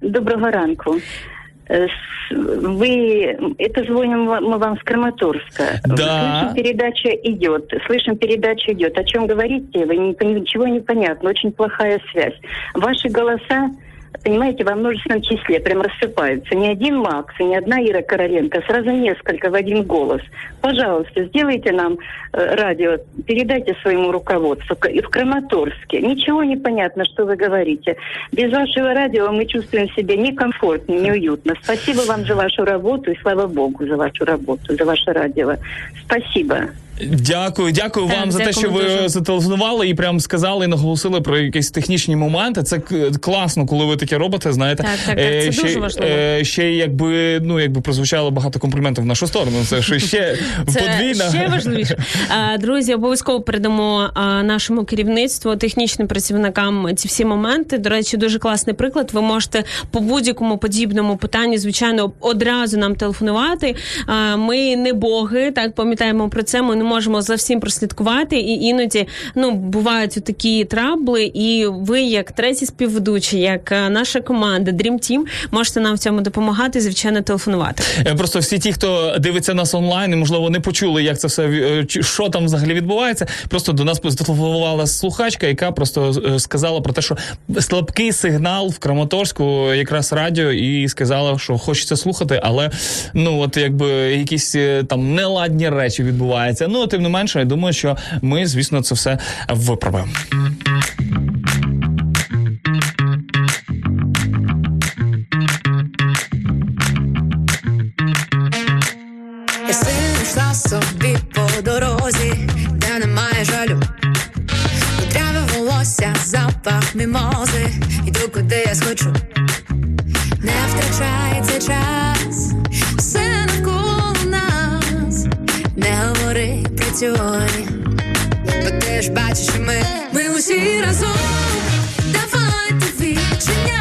Доброго ранку. Э, с- Вы, это звоним ва- мы вам с Краматорска. Да. Слышим, передача идет. Слышим, передача идет. О чем говорите, вы не, пон- ничего не понятно. Очень плохая связь. Ваши голоса, понимаете, во множественном числе прям рассыпаются. Ни один Макс и ни одна Ира Короленко, сразу несколько в один голос. Пожалуйста, сделайте нам э, радио, передайте своему руководству и в Краматорске. Ничего не понятно, что вы говорите. Без вашего радио мы чувствуем себя некомфортно, неуютно. Спасибо вам за вашу работу и слава Богу за вашу работу, за ваше радио. Спасибо. Дякую, дякую вам за те, що ви дуже. зателефонували і прям сказали і наголосили про якісь технічні моменти. Це класно, коли ви таке робите. Знаєте, Так, так, так, це ще, дуже важливо. е, ще якби ну якби прозвучало багато компліментів в нашу сторону. Це ж ще Це подвійна. ще важливіше. Друзі, обов'язково передамо нашому керівництву, технічним працівникам ці всі моменти. До речі, дуже класний приклад. Ви можете по будь-якому подібному питанню, звичайно, одразу нам телефонувати. Ми не боги, так пам'ятаємо про це. Ми не можемо за всім прослідкувати. І іноді ну бувають такі трабли. І ви, як третій співведучий, як наша команда Dream Team, можете нам в цьому допомагати. Звичайно, телефонувати. Е, Просто всі ті, хто дивиться нас онлайн, і можливо не почули, як це все е, що там взагалі відбувається. Просто до нас зателефонувала слухачка, яка просто е, сказала про те, що слабкий сигнал в Краматорську, якраз радіо, і сказала, що хочеться слухати, але ну от якби якісь е, там неладні речі відбуваються. Ну тим не менше, я думаю, що ми, звісно, це все виправимо. Йшла де немає жалю. Кудряве волосся, запах мімози, іду куди я схочу. Не втрачай цей час, працюй, бо ти ж бачиш, ми, ми усі разом. Давайте відчиняйте двері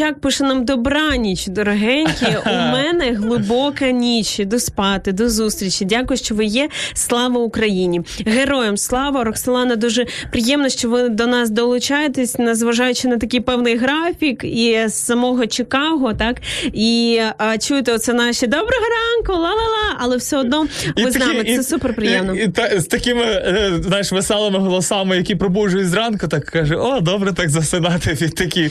Роксолана пише нам добраніч, дорогенькі. У мене глибока ніч. Іду спати, до зустрічі. Дякую, що ви є. Слава Україні! Героям слава! Роксолана, дуже приємно, що ви до нас долучаєтесь, незважаючи на такий певний графік і з самого Чикаго, так і а, чуєте, оце наші доброго ранку, ла-ла-ла, але все одно ви з нами. Це супер приємно. І, і, та, з такими е, знаєш, веселими голосами, які пробуджують зранку, так каже: о, добре так засинати від такі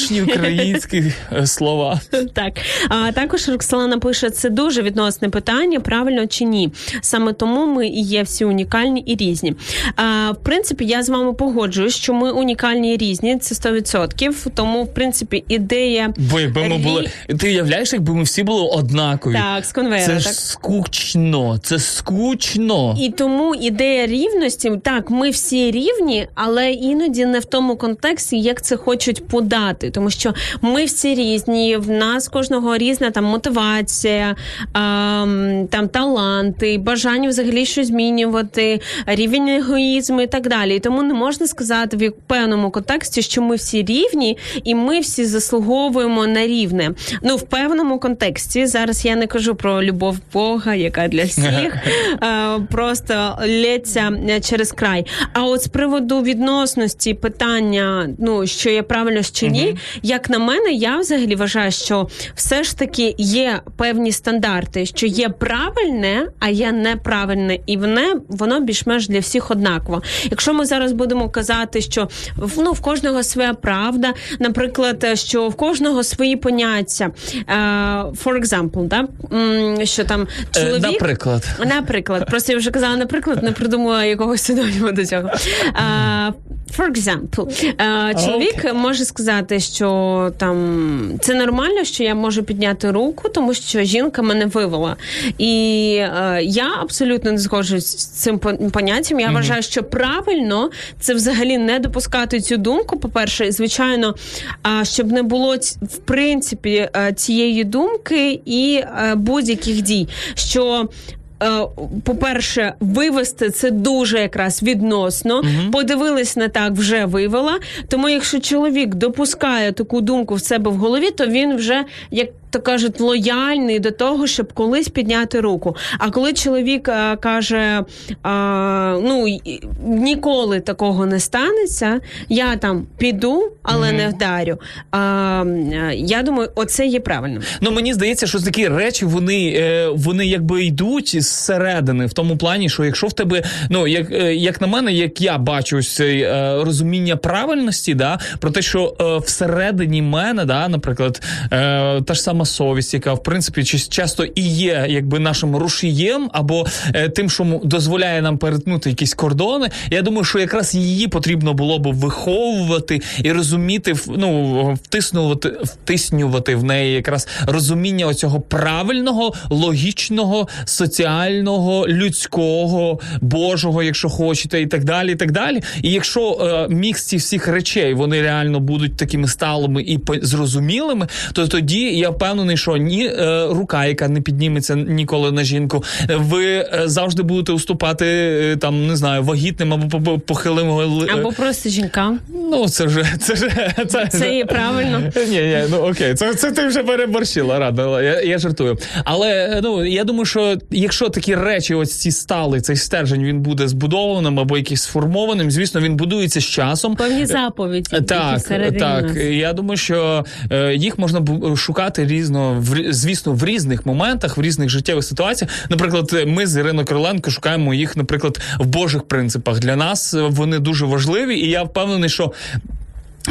милозвучні українські е, слова. Так, а також Роксолана пише: це дуже відносне питання, правильно чи ні. Саме тому ми і є всі унікальні і різні. А, в принципі, я з вами погоджуюсь, що ми унікальні і різні, це 100%. Тому, в принципі, ідея Бо якби ми були. Ти уявляєш, якби ми всі були однакові. Так, з конвейера, Це ж так. скучно, це скучно. І тому ідея рівності, так, ми всі рівні, але іноді не в тому контексті, як це хочуть співпадати, тому що ми всі різні. В нас кожного різна там мотивація, ем, там таланти, бажання взагалі щось змінювати, рівень егоїзму і так далі. І тому не можна сказати в певному контексті, що ми всі рівні і ми всі заслуговуємо на рівне. Ну в певному контексті зараз я не кажу про любов Бога, яка для всіх е, просто лється через край. А от з приводу відносності питання, ну що є правильно чи ні, як на мене, я взагалі вважаю, що все ж таки є певні стандарти, що є правильне, а є неправильне, і воно, воно більш-менш для всіх однаково. Якщо ми зараз будемо казати, що ну, в кожного своя правда, наприклад, що в кожного свої поняття. Е, For example, да? що там Е, чоловік. Наприклад. Наприклад, просто я вже казала наприклад, не придумала якогось синоніма до цього. А, For example, чоловік може сказати, що там це нормально, що я можу підняти руку, тому що жінка мене вивела. І е, я абсолютно не згоджуюсь з цим поняттям. Я вважаю, що правильно це взагалі не допускати цю думку. По-перше, і, звичайно, а, щоб не було в принципі е, цієї думки і е, будь-яких дій, що по-перше, вивести це дуже якраз відносно. Подивились не так, вже вивела. Тому, якщо чоловік допускає таку думку в себе в голові, то він вже як. То кажуть, лояльний до того, щоб колись підняти руку. А коли чоловік е, каже, а, ну ніколи такого не станеться, я там піду, але не вдарю. А, е, я думаю, оце є правильно. Ну мені здається, що такі речі вони, е, вони якби йдуть зсередини, в тому плані, що якщо в тебе, ну як, як на мене, як я бачу ось це е, розуміння правильності, да, про те, що всередині мене, да, наприклад, та ж сама совість, яка в принципі ча- часто і є якби нашим рушієм, або е, тим, що дозволяє нам перетнути якісь кордони. Я думаю, що якраз її потрібно було б виховувати і розуміти, ну втиснувати, втиснювати в неї якраз розуміння оцього правильного, логічного, соціального, людського, божого, якщо хочете, і так далі. І так далі. І якщо е, мікс цих всіх речей вони реально будуть такими сталими і зрозумілими, то тоді я впевнений, що ні е, рука, яка не підніметься ніколи на жінку, е, ви е, завжди будете уступати е, там, не знаю, вагітним або по- похилим Або просто жінкам. Ну, це вже це вже це, Це є правильно. Ні, ні, ну окей, це, це ти вже переборщила, рада. Я, я жартую. Але ну я думаю, що якщо такі речі, ось ці стали, цей стержень він буде збудованим або якийсь сформованим, звісно, він будується з часом. Певні заповіді. Так, так. нас. Я думаю, що їх можна шукати різно, в, звісно, в різних моментах, в різних життєвих ситуаціях. Наприклад, ми з Іриною Короленко шукаємо їх, наприклад, в Божих принципах. Для нас е, вони дуже важливі, і я впевнений, що.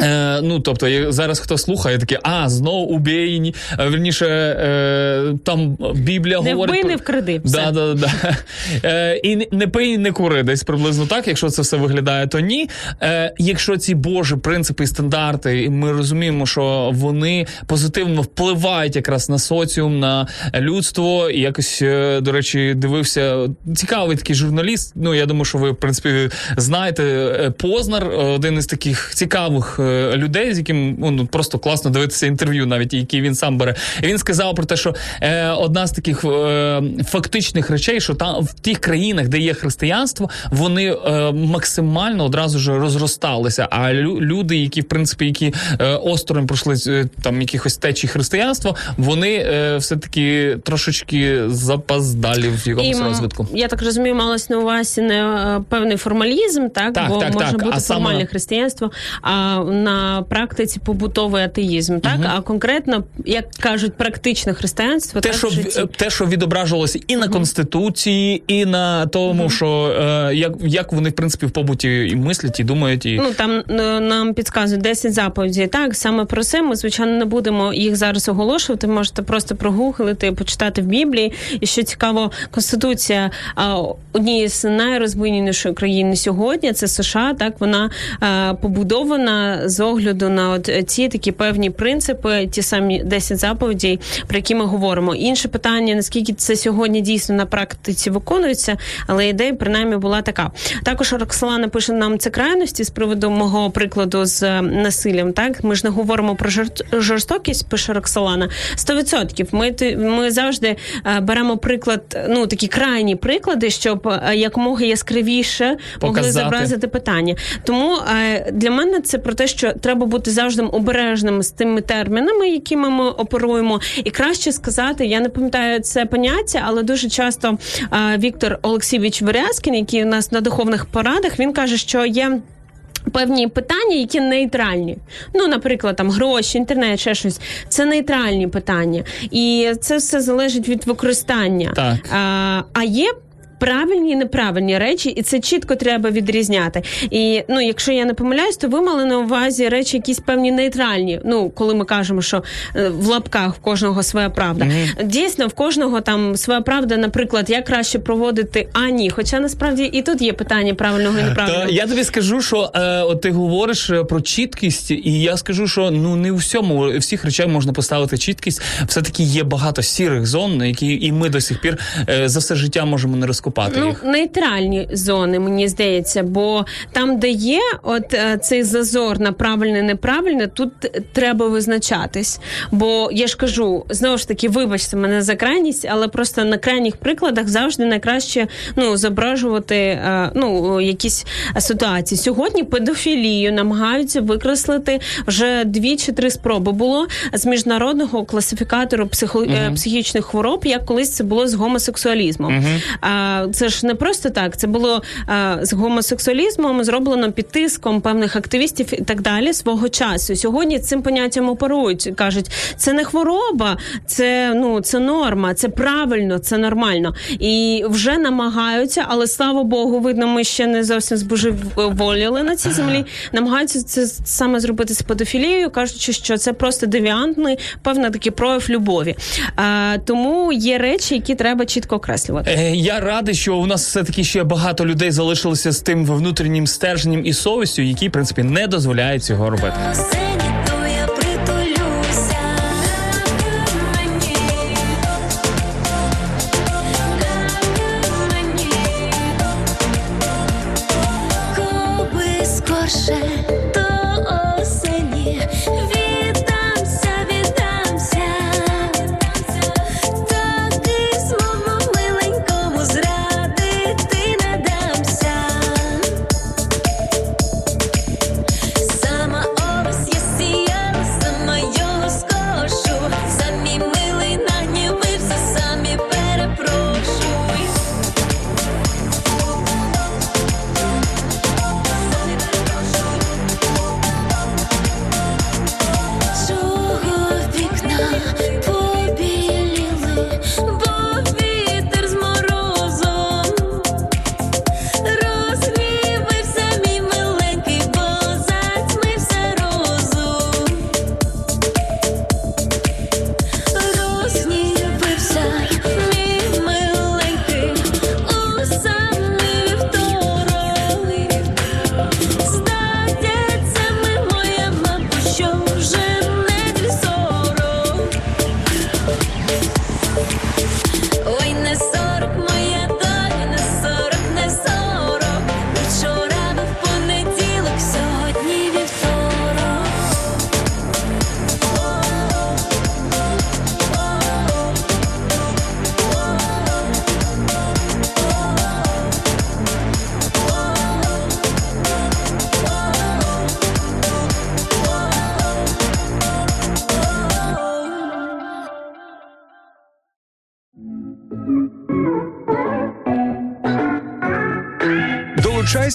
Е, ну, тобто, зараз хто слухає, таке, а, знову убійні. Е, Верніше, е, там Біблія Не говорить. вбий, не вкради. Да, да, да. Е, і не- пий, не кури, десь приблизно так. Якщо це все виглядає, то ні. Е, якщо ці божі принципи і стандарти, і ми розуміємо, що вони позитивно впливають якраз на соціум, на людство. І якось, е, до речі, дивився цікавий такий журналіст. Ну, я думаю, що ви, в принципі, знаєте, е, Познар, один із таких цікавих людей, з яким ну, просто класно дивитися інтерв'ю, навіть які він сам бере. І він сказав про те, що е, одна з таких е, фактичних речей, що там в тих країнах, де є християнство, вони е, максимально одразу ж розросталися. А лю- люди, які в принципі які е, осторонь пройшли е, там якихось течій християнства, вони е, все таки трошечки запоздалі в якомусь м, розвитку. Я так розумію, малось на увазі не е, певний формалізм, так, Так, бо так, може так. бути А саме- формальне християнство, а на практиці побутовий атеїзм, так? А конкретно, як кажуть, практичне християнство, Те, так, що в житті. те, що відображувалося і на конституції, і на тому, що е, як, як вони в принципі в побуті і мислять, і думають, і Ну там е, нам підказують 10 заповідей. Так саме про це ми звичайно не будемо їх зараз оголошувати. Можете просто прогуглити, почитати в Біблії. І що цікаво, конституція а, однієї з найрозвиненіших країн сьогодні. Це США. Так вона е, побудована з огляду на от ці такі певні принципи, ті самі 10 заповідей, про які ми говоримо. Інше питання, наскільки це сьогодні дійсно на практиці виконується, але ідея принаймні була така. Також Роксолана пише нам це крайності з приводу мого прикладу з е, насиллям. Так ми ж не говоримо про жорстокість, пише Роксолана. 100%. Ми ми завжди е, беремо приклад, ну такі крайні приклади, щоб е, якомога яскравіше могли Показати. зобразити питання. Тому е, для мене це про те, що треба бути завжди обережним з тими термінами, якими ми оперуємо, і краще сказати, я не пам'ятаю це поняття, але дуже часто Віктор Олексійович Верязкін, який у нас на духовних порадах, він каже, що є. Певні питання, які нейтральні. Ну, наприклад, там гроші, інтернет, ще щось. Це нейтральні питання. І це все залежить від використання. Так. А, а є. Правильні і неправильні речі, і це чітко треба відрізняти. І ну, якщо я не помиляюсь, то ви мали на увазі речі, якісь певні нейтральні. Ну, коли ми кажемо, що е, в лапках в кожного своя правда. Дійсно, в кожного там своя правда, наприклад, як краще проводити а ні. Хоча насправді і тут є питання правильного і неправильного. Та я тобі скажу, що е, от ти говориш е, про чіткість, і я скажу, що ну не у всьому всіх речей можна поставити чіткість. Все таки є багато сірих зон, які і ми до сих пір е, за все життя можемо не розкопати Ну, їх. нейтральні зони, мені здається, бо там, де є от е, цей зазор на правильне, неправильне, тут треба визначатись. Бо я ж кажу, знову ж таки, вибачте мене за крайність, але просто на крайніх прикладах завжди найкраще ну зображувати е, ну якісь ситуації. Сьогодні педофілію намагаються викреслити вже дві чи три спроби було з міжнародного класифікатору психо, е, психічних хвороб, як колись це було з гомосексуалізмом. А, це ж не просто так. Це було а, з гомосексуалізмом зроблено під тиском певних активістів і так далі свого часу. Сьогодні цим поняттям оперують. кажуть, це не хвороба, це ну це норма, це правильно, це нормально. І вже намагаються, але слава Богу, видно, ми ще не зовсім збожеволіли на цій землі. Намагаються це саме зробити з педофілією, кажучи, що це просто девіантний, певний такий прояв любові. А, тому є речі, які треба чітко окреслювати. Е, Я радий, що у нас все таки ще багато людей залишилося з тим внутрішнім стерженням і совістю, які в принципі не дозволяють цього робити.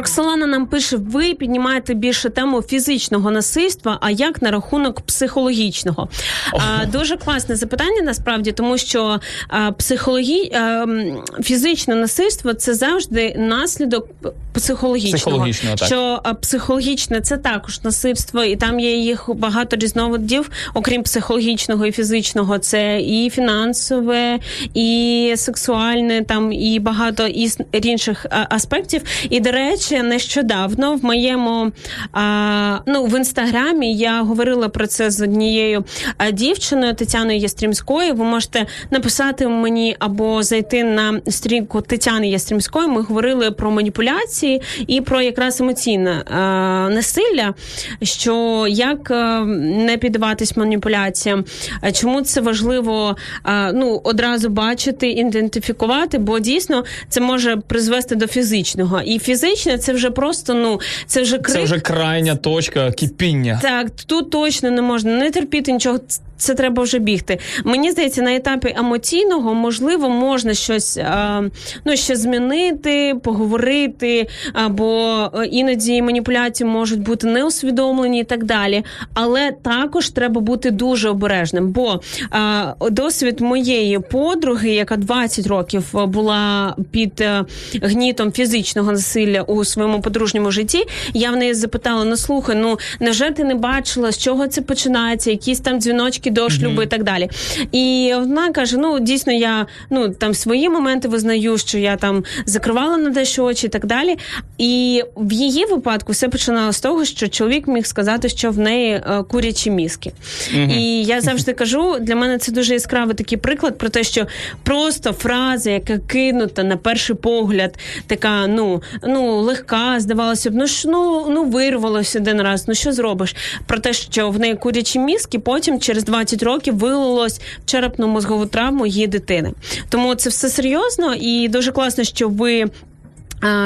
Роксолана нам пише: ви піднімаєте більше тему фізичного насильства, а як на рахунок психологічного? А, дуже класне запитання насправді, тому що а, психологі... а, фізичне насильство це завжди наслідок психологічного. Психологічного, так. Що а, психологічне це також насильство, і там є їх багато різновидів, окрім психологічного і фізичного, це і фінансове, і сексуальне, там і багато із інших аспектів. І до речі, нещодавно в моєму а, ну в інстаграмі я говорила про це з однією дівчиною Тетяною Ястрімською. Ви можете написати мені або зайти на сторінку Тетяни Ястрімської. Ми говорили про маніпуляції і про якраз емоційне а, насилля. Що як а, не піддаватись маніпуляціям, чому це важливо ну одразу бачити, ідентифікувати, бо дійсно це може призвести до фізичного. І фізичне це вже просто ну це вже крик. Це вже крайня точка кипіння. Так, тут точно не можна не терпіти нічого. Це треба вже бігти. Мені здається, на етапі емоційного можливо можна щось а, ну ще змінити, поговорити, або е, іноді маніпуляції можуть бути неусвідомлені і так далі. Але також треба бути дуже обережним. Бо а, досвід моєї подруги, яка 20 років була під е, гнітом фізичного насилля у своєму подружньому житті, я в неї запитала: ну слухай, ну невже ти не бачила, з чого це починається, якісь там дзвіночки до шлюбу і так далі. І вона каже: ну дійсно, я ну там свої моменти визнаю, що я там закривала на дещо очі і так далі. І в її випадку все починалося з того, що чоловік міг сказати, що в неї е, курячі мізки. І я завжди кажу, для мене це дуже яскравий такий приклад про те, що просто фраза, яка кинута на перший погляд, така ну ну легка, здавалося б, ну ж ну ну вирвалося один раз. Ну що зробиш? Про те, що в неї курячі мізки, потім через 20 років вилилось в черепну мозгову травму її дитини. Тому це все серйозно і дуже класно, що ви.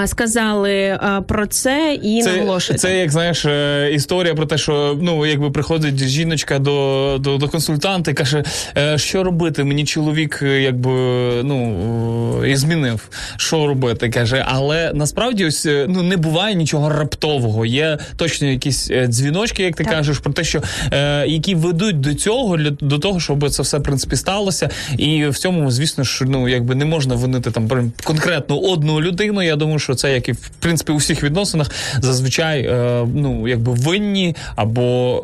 Сказали про це і Це, наголошуєте. це як знаєш, е, історія про те, що ну якби приходить жіночка до, до, до консультанта і каже, е, що робити? Мені чоловік е, якби ну і змінив. Що робити? каже, але насправді ось ну не буває нічого раптового. Є точно якісь дзвіночки, як ти Так. кажеш, про те, що які ведуть до цього, для до того, щоб це все в принципі сталося. І в цьому, звісно ж, ну якби не можна винити там прям конкретну одну людину. Я думаю, що це як і в принципі у всіх відносинах зазвичай е, ну якби винні, або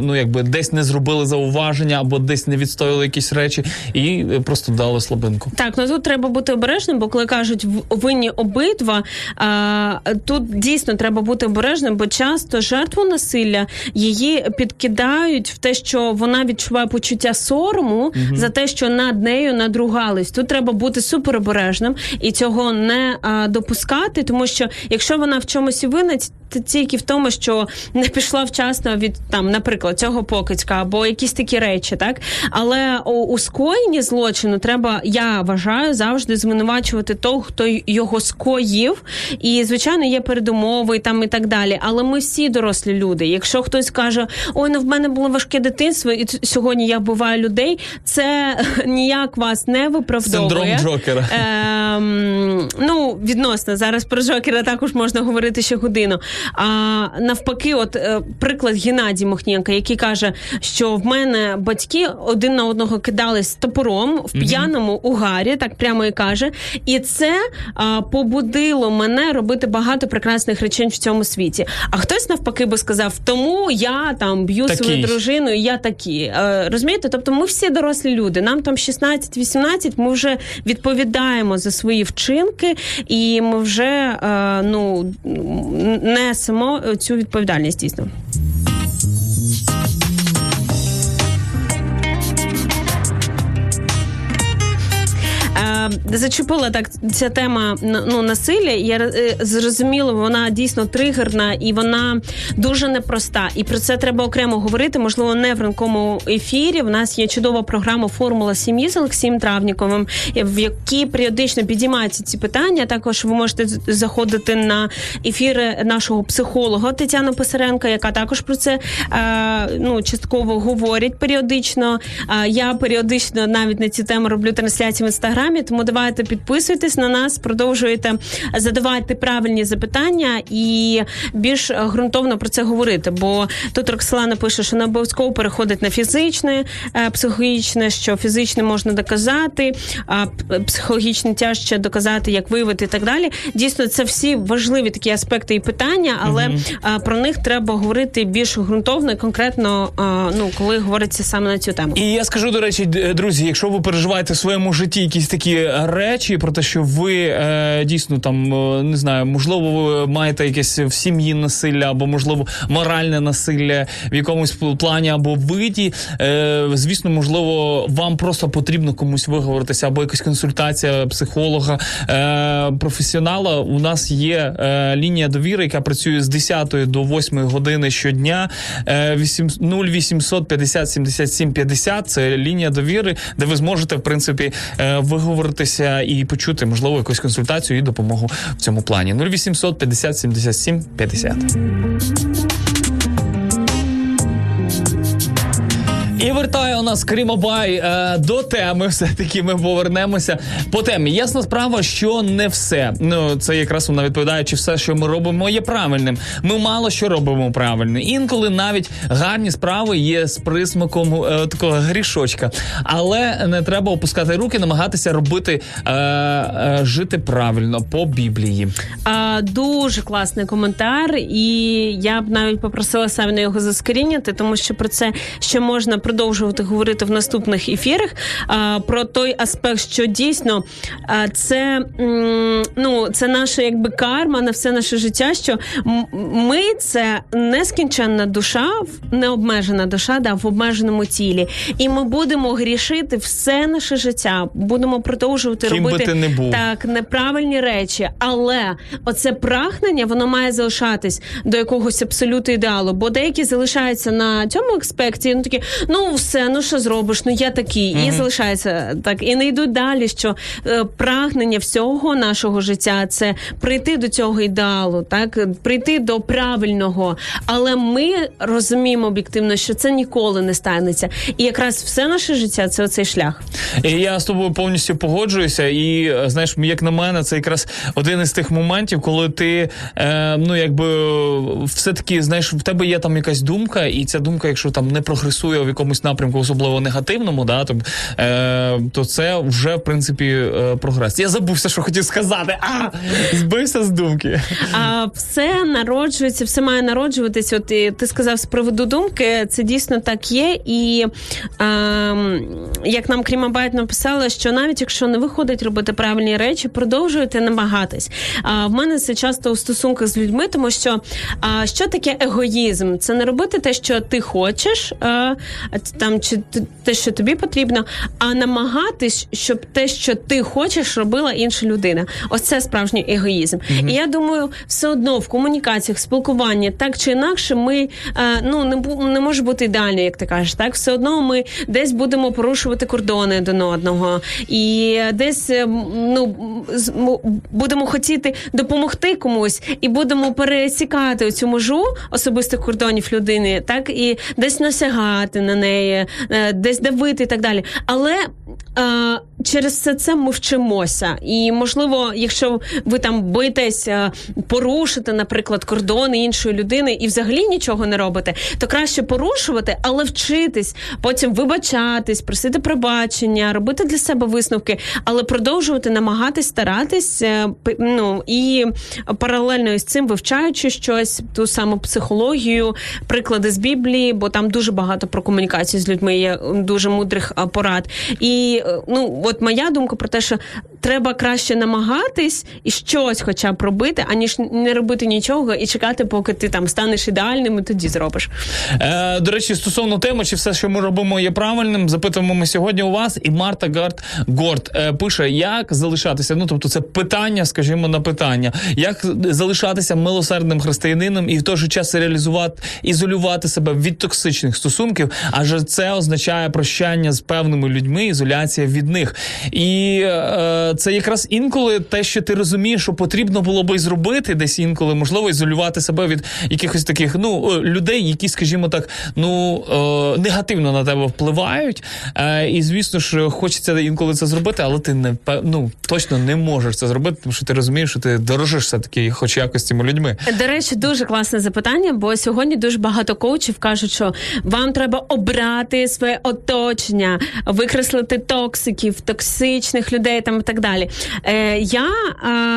е, ну якби десь не зробили зауваження, або десь не відстояли якісь речі, і е, просто дали слабинку. Так, ну тут треба бути обережним, бо коли кажуть винні обидва, а, тут дійсно треба бути обережним, бо часто жертву насилля її підкидають в те, що вона відчуває почуття сорому за те, що над нею надругались. Тут треба бути супер обережним і цього не а, допускати, тому що якщо вона в чомусь і винна, тільки в тому, що не пішла вчасно від там, наприклад, цього покидька або якісь такі речі, так але у, у скоєнні злочину треба, я вважаю, завжди звинувачувати того, хто його скоїв. І звичайно є передумови там і так далі. Але ми всі дорослі люди. Якщо хтось каже, ой, ну в мене було важке дитинство, і сьогодні я вбиваю людей, це ніяк вас не виправдовує. Синдром Джокера. Ем, ну, відносно зараз про Джокера також можна говорити ще годину. А навпаки, от е, приклад Геннадій Мохнєнка, який каже, що в мене батьки один на одного кидались топором в п'яному угарі, так прямо і каже. І це а, побудило мене робити багато прекрасних речей в цьому світі. А хтось навпаки би сказав, тому я там б'ю Такий. свою дружину, і я такі. Е, розумієте? Тобто ми всі дорослі люди. Нам там 16-18, ми вже відповідаємо за свої вчинки, і ми вже е, ну несемо цю відповідальність дійсно. Зачепила так ця тема ну, насилля. Я е, зрозуміла, вона дійсно тригерна і вона дуже непроста. І про це треба окремо говорити. Можливо, не в ранковому ефірі. В нас є чудова програма Формула сім'ї з Олексієм Травніковим, в якій періодично підіймаються ці питання. Також ви можете заходити на ефіри нашого психолога Тетяни Писаренка, яка також про це е, ну частково говорить періодично. Е, Я періодично навіть на ці теми роблю трансляції в інстаграмі, тому Тому давайте підписуйтесь на нас, продовжуйте задавати правильні запитання і більш е, ґрунтовно про це говорити. Бо тут Роксолана пише, що не обов'язково переходить на фізичне, е, психологічне, що фізичне можна доказати, а психологічне тяжче доказати, як виявити і так далі. Дійсно, це всі важливі такі аспекти і питання, але а, про них треба говорити більш ґрунтовно і конкретно, ну коли говориться саме на цю тему. І я скажу до речі, друзі, якщо ви переживаєте в своєму житті якісь такі речі, про те, що ви е, дійсно там е, не знаю, можливо, ви маєте якесь в сім'ї насилля, або можливо моральне насилля в якомусь плані або виді. Е, звісно, можливо, вам просто потрібно комусь виговоритися, або якась консультація психолога, е, професіонала. У нас є е, лінія довіри, яка працює з 10 до 8 години щодня. Е, 8 0800 50 77 50 – Це лінія довіри, де ви зможете в принципі е, виговоритися і почути можливо якусь консультацію і допомогу в цьому плані. 0800 50 77 50. І вертає у нас Крімобай е, до теми. Все таки ми повернемося по темі. Ясна справа, що не все. Ну це якраз вона відповідає, чи все, що ми робимо, є правильним. Ми мало що робимо правильно. Інколи навіть гарні справи є з присмаком е, такого грішочка. Але не треба опускати руки, намагатися робити е, е, жити правильно по Біблії. А, дуже класний коментар, і я б навіть попросила Савіна його заскоріняти, тому що про це ще можна продовжувати говорити в наступних ефірах. А, про той аспект, що дійсно а, це, ну, це наша якби карма на все наше життя. Що ми це нескінченна душа, необмежена душа, да, в обмеженому тілі, і ми будемо грішити все наше життя, будемо продовжувати Ким робити ти не був. так неправильні речі, але оце прагнення воно має залишатись до якогось абсолюту ідеалу. Бо деякі залишаються на цьому аспекті, ну такі, ну все, ну що зробиш? Ну я такий, і залишаються так, і не йдуть далі. Що е, прагнення всього нашого життя це прийти до цього ідеалу, так прийти до правильного. Але ми розуміємо об'єктивно, що це ніколи не станеться. І якраз все наше життя це оцей шлях. І я з тобою повністю погоджуюся. І е, знаєш, як на мене, це якраз один із тих моментів, коли ти е, ну якби все таки знаєш, в тебе є там якась думка, і ця думка, якщо там не прогресує в якомусь напрямку, особливо негативному, да, то, е, то це вже в принципі е, прогрес. Я забувся, що хотів сказати. А збився з думки. А все народжується, все має народжуватись. От і ти сказав з приводу думки, це дійсно так є. І а, як нам Крімабайт написала, що навіть якщо не виходить робити правильні речі, продовжуйте намагатись. А в мене це часто у стосунках з людьми, тому що а, що таке егоїзм? Це не робити те, що ти хочеш, а, там чи те, що тобі потрібно, а намагатись, щоб те, що ти хочеш, робила інша людина. Ось це справжній егоїзм. І я думаю, все одно в комунікаціях, в спілкуванні, так чи інакше, ми е, ну не не може бути ідеально, як ти кажеш. Так, все одно ми десь будемо порушувати кордони один одного, і десь ну будемо хотіти допомогти комусь, і будемо пересікати цю межу особистих кордонів людини, так і десь насягати на неї, е, десь давити і так далі. Але е, через все це ми вчимося. І можливо, якщо ви там боїтесь е, порушити, наприклад, кордони іншої людини і взагалі нічого не робите, то краще порушувати, але вчитись, потім вибачатись, просити пробачення, робити для себе висновки, але продовжувати намагатись старатись. е, Ну і паралельно із цим вивчаючи щось, ту саму психологію, приклади з Біблії, бо там дуже багато про комунікацію з людьми є дуже мудрих порад. І е, ну от моя думка про те, що треба краще намагатись і щось, хоча б робити, аніж не робити нічого і чекати, поки ти там станеш ідеальним, і тоді зробиш. Е, до речі, стосовно теми, чи все, що ми робимо, є правильним, запитуємо ми сьогодні у вас. І Марта Гард Горд е, пише, як залишатися. Ну тобто, це питання, скажімо, на питання, як залишатися милосердним християнином і в той же час реалізувати, ізолювати себе від токсичних стосунків, адже це означає прощання з певними людьми, ізоляція від них. І е, це якраз інколи те, що ти розумієш, що потрібно було би зробити, десь інколи можливо ізолювати себе від якихось таких ну е, людей, які, скажімо так, ну е, негативно на тебе впливають. Е, і звісно ж, хочеться інколи це зробити, але ти не ну, точно не можеш це зробити, тому що ти розумієш, що ти дорожиш все таки, хоч якось цими людьми. До речі, дуже класне запитання, бо сьогодні дуже багато коучів кажуть, що вам треба обрати своє оточення, викреслити токсиків, токсичних людей там і так далі. Е, я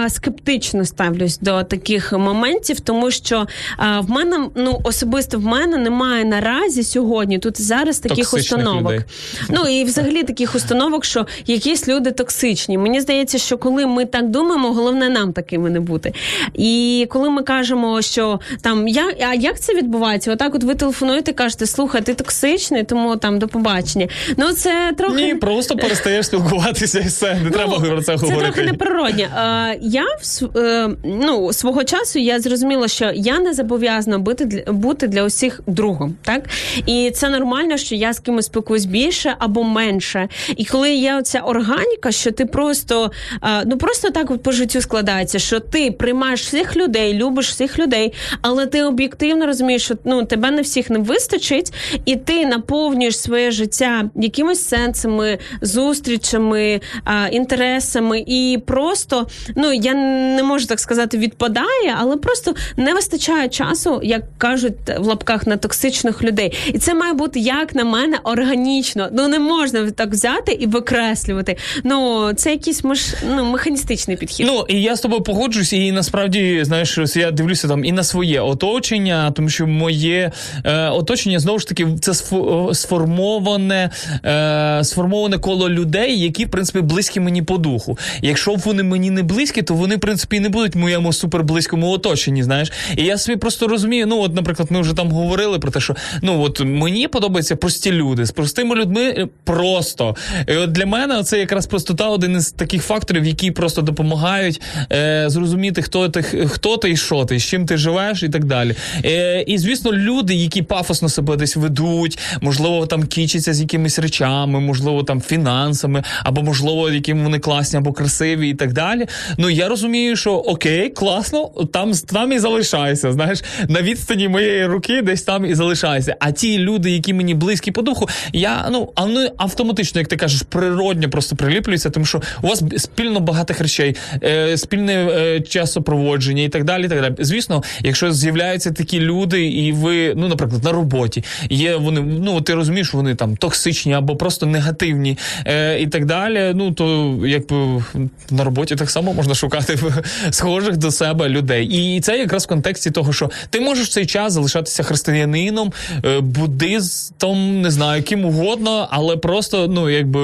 е, скептично ставлюсь до таких моментів, тому що е, в мене ну особисто в мене немає наразі сьогодні тут і зараз таких Токсичних установок. людей. Ну і взагалі таких установок, що якісь люди токсичні. Мені здається, що коли ми так думаємо, головне нам такими не бути. І коли ми кажемо, що там я а як це відбувається? Отак, от ви телефонуєте, кажете, слухай, ти токсичний, тому там до побачення. Ну це трохи Ні, просто перестаєш спілкуватися і все. Не треба про це Ну, це говорити. трохи неприродне. Е, я в е, ну, свого часу я зрозуміла, що я не зобов'язана бути для бути для усіх другом. Так і це нормально, що я з кимось спілкуюсь більше або менше. І коли є оця органіка, що ти просто е, ну просто так по життю складається, що ти приймаєш всіх людей, любиш всіх людей, але ти об'єктивно розумієш, що ну тебе не всіх не вистачить, і ти наповнюєш своє життя якимось сенсами, зустрічами, а, інтересами, і просто ну я не можу так сказати, відпадає, але просто не вистачає часу, як кажуть в лапках на токсичних людей. І це має бути як на мене органічно. Ну не можна так взяти і викреслювати. Ну це якийсь меш, ну, механістичний підхід. Ну і я з тобою погоджуюсь, і насправді знаєш, я дивлюся там і на своє оточення, тому що моє е, оточення знову ж таки це сфо- сформоване, е, сформоване коло людей, які в принципі близькі мені по духу. Якщо вони мені не близькі, то вони в принципі не будуть в моєму суперблизькому оточенні. Знаєш, і я собі просто розумію. Ну, от, наприклад, ми вже там говорили про те, що ну от мені подобаються прості люди з простими людьми е, просто. І от для мене це якраз простота один із таких факторів, які просто допомагають е, зрозуміти, хто ти, хто ти і що ти, з чим ти живеш, і так далі. Е, і звісно, люди, які пафосно себе десь ведуть, можливо, там кічаться з якимись речами, можливо, там фінансами, або можливо, якими вони класні або красиві, і так далі. Ну я розумію, що окей, класно, там, там і залишайся. Знаєш, на відстані моєї руки десь там і залишайся. А ті люди, які мені близькі по духу, я ну а автоматично, як ти кажеш, природньо просто приліплюються, тому що у вас спільно багатих речей, е, спільне е, часопроводження і так далі. І так далі. Звісно, якщо з'являються такі люди, і ви, ну, наприклад, на роботі є вони, ну ти розумієш, вони там токсичні або просто негативні е, і так далі. Ну то якби на роботі так само можна шукати схожих до себе людей. І це якраз в контексті того, що ти можеш в цей час залишатися християнином, е, буддистом, не знаю, ким угодно, але просто ну якби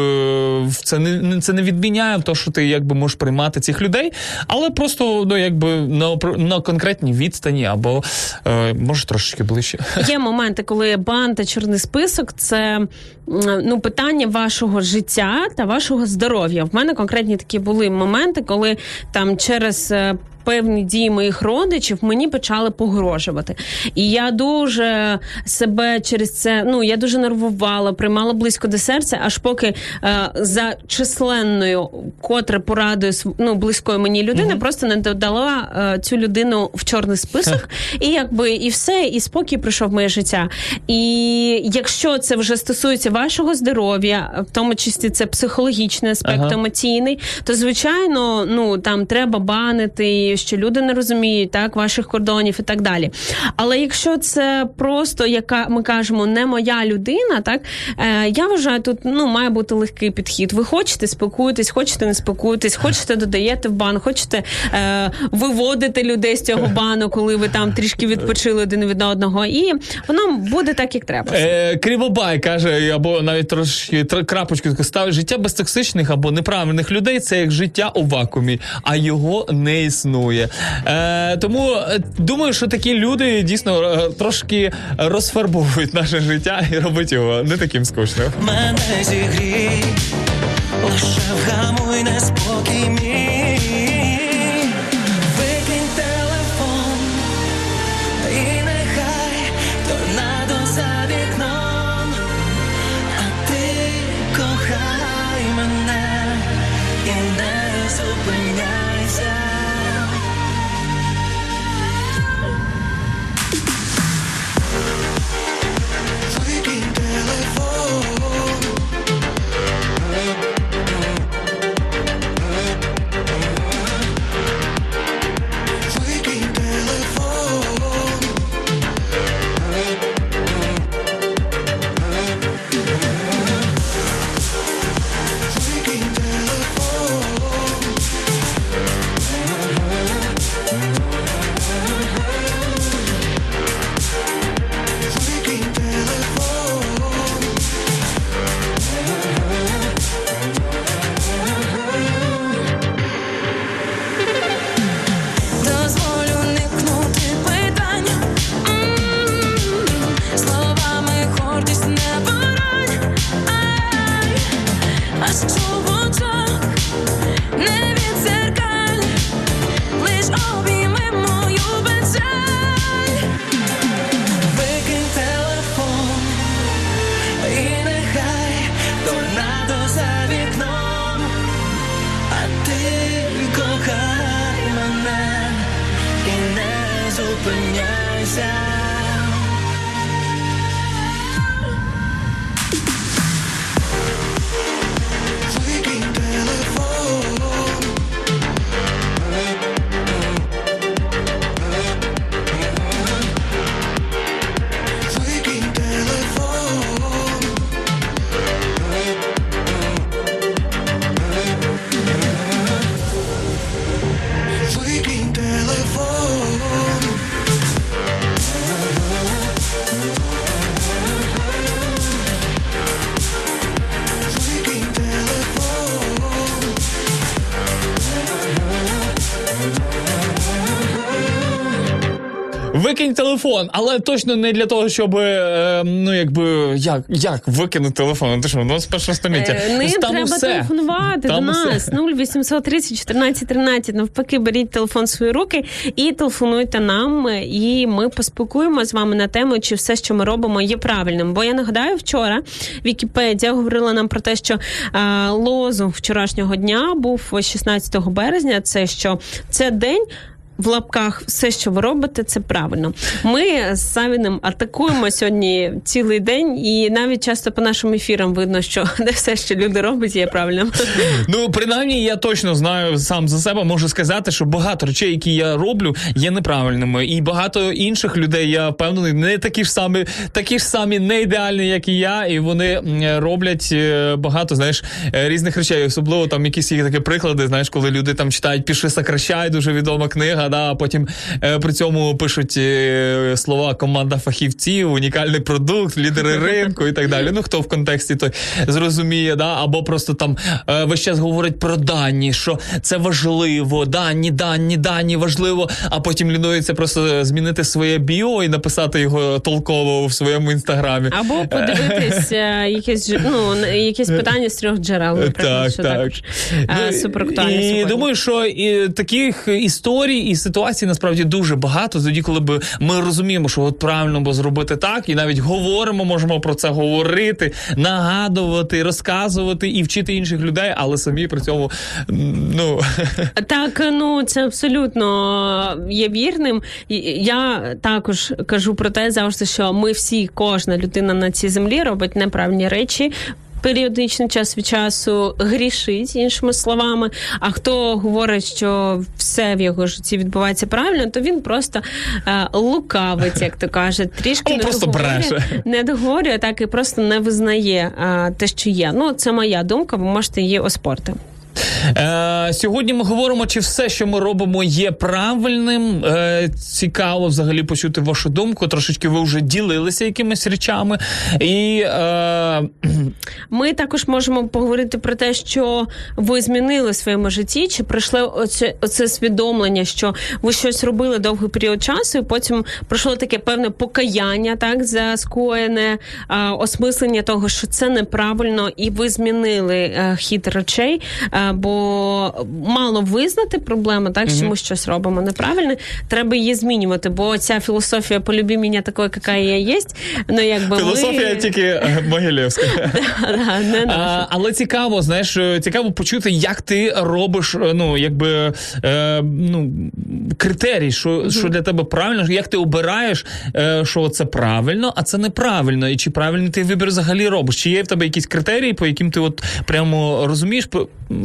це не це не відміняє то, що ти якби можеш приймати цих людей, але просто ну якби на, на конкретній відстані або е, може трошечки ближче. Є моменти, коли бан та чорний список це ну питання вашого життя та вашого здоров'я. В мене конкретні такі були моменти, коли там через. Певні дії моїх родичів мені почали погрожувати, і я дуже себе через це ну я дуже нервувала, приймала близько до серця, аж поки е, за численною, котре порадою св- ну, близької мені людини, просто не додала е, цю людину в чорний список, і якби і все, і спокій прийшов в моє життя. І якщо це вже стосується вашого здоров'я, в тому числі це психологічний аспект, Ага. емоційний, то звичайно, ну там треба банити, що люди не розуміють так ваших кордонів і так далі. Але якщо це просто яка ми кажемо, не моя людина, так е, я вважаю, тут ну має бути легкий підхід. Ви хочете спілкуєтесь, хочете не спілкуєтесь, хочете додаєте в бан, хочете е, виводити людей з цього бану, коли ви там трішки відпочили один від одного, і воно буде так, як треба. Е, Кривобай каже, або навіть трошки тр- крапочку ставить, життя без токсичних або неправильних людей це як життя у вакуумі, а його не існує. Е, тому е, думаю, що такі люди дійсно е, трошки розфарбовують наше життя і роблять його не таким скучним. Мене зігрій, лише вгамуй неспокій мій. Але точно не для того, щоб е, ну якби як, як викинути телефон. Ти що, ну з першого століття. Е, Ним Там треба усе. телефонувати Там до нас 0830 14 13. Навпаки, беріть телефон в свої руки і телефонуйте нам. І ми поспілкуємо з вами на тему, чи все, що ми робимо, є правильним. Бо я нагадаю, вчора Вікіпедія говорила нам про те, що а, лозунг вчорашнього дня був 16 березня. Це що це день. В лапках все, що ви робите, це правильно. Ми з Савіним атакуємо сьогодні цілий день, і навіть часто по нашим ефірам видно, що не все, що люди роблять, є правильним. Ну, принаймні, я точно знаю сам за себе, можу сказати, що багато речей, які я роблю, є неправильними. І багато інших людей, я впевнений, не такі ж самі, такі ж самі не ідеальні, як і я, і вони роблять е, багато, знаєш, е, різних речей. Особливо там якісь є такі приклади, знаєш, коли люди там читають Піши сокращай, дуже відома книга, да, а потім е, при цьому пишуть е, слова команда фахівців, унікальний продукт, лідери ринку і так далі. Ну хто в контексті той зрозуміє, да, або просто там е, весь час говорять про дані, що це важливо, дані, дані, дані важливо, а потім лінується просто змінити своє біо і написати його толково в своєму інстаграмі. Або подивитись е, якесь ну, на- якесь питання з трьох джерел, наприклад, Так, що так. також е, Ну, І сьогодні. думаю, що і таких історій і ситуацій насправді дуже багато. Тоді, коли б ми розуміємо, що от правильно було зробити так, і навіть говоримо, можемо про це говорити, нагадувати, розказувати і вчити інших людей, але самі при цьому ну Так, ну це абсолютно є вірним. Я також кажу про те завжди, що ми всі, кожна людина на цій землі робить неправильні речі. Періодично час від часу грішить, іншими словами. А хто говорить, що все в його житті відбувається правильно, то він просто е, лукавить, як то каже, трішки не договорює, не договорює, так і просто не визнає е, те, що є. Ну це моя думка. Ви можете її оспорити. Е, сьогодні ми говоримо, чи все, що ми робимо, є правильним. Е, цікаво взагалі почути вашу думку. Трошечки ви вже ділилися якимись речами. І е, Ми також можемо поговорити про те, що ви змінили в своєму житті, чи прийшло оце, оце свідомлення, що ви щось робили довгий період часу, і потім пройшло таке певне покаяння, так за скоєне а, осмислення того, що це неправильно, і ви змінили е, хід речей. Е, бо мало визнати проблему, так що ми щось робимо неправильно, треба її змінювати. Бо ця філософія полюбі мене такою, яка я є. Ну якби філософія ми... тільки е, Могилєвська. Да, не наша. А, але цікаво, знаєш, е, цікаво почути, як ти робиш, е, ну якби е, ну, критерій, що, що для тебе правильно, як ти обираєш, е, що це правильно, а це неправильно. І чи правильний ти вибір взагалі робиш? Чи є в тебе якісь критерії, по яким ти от прямо розумієш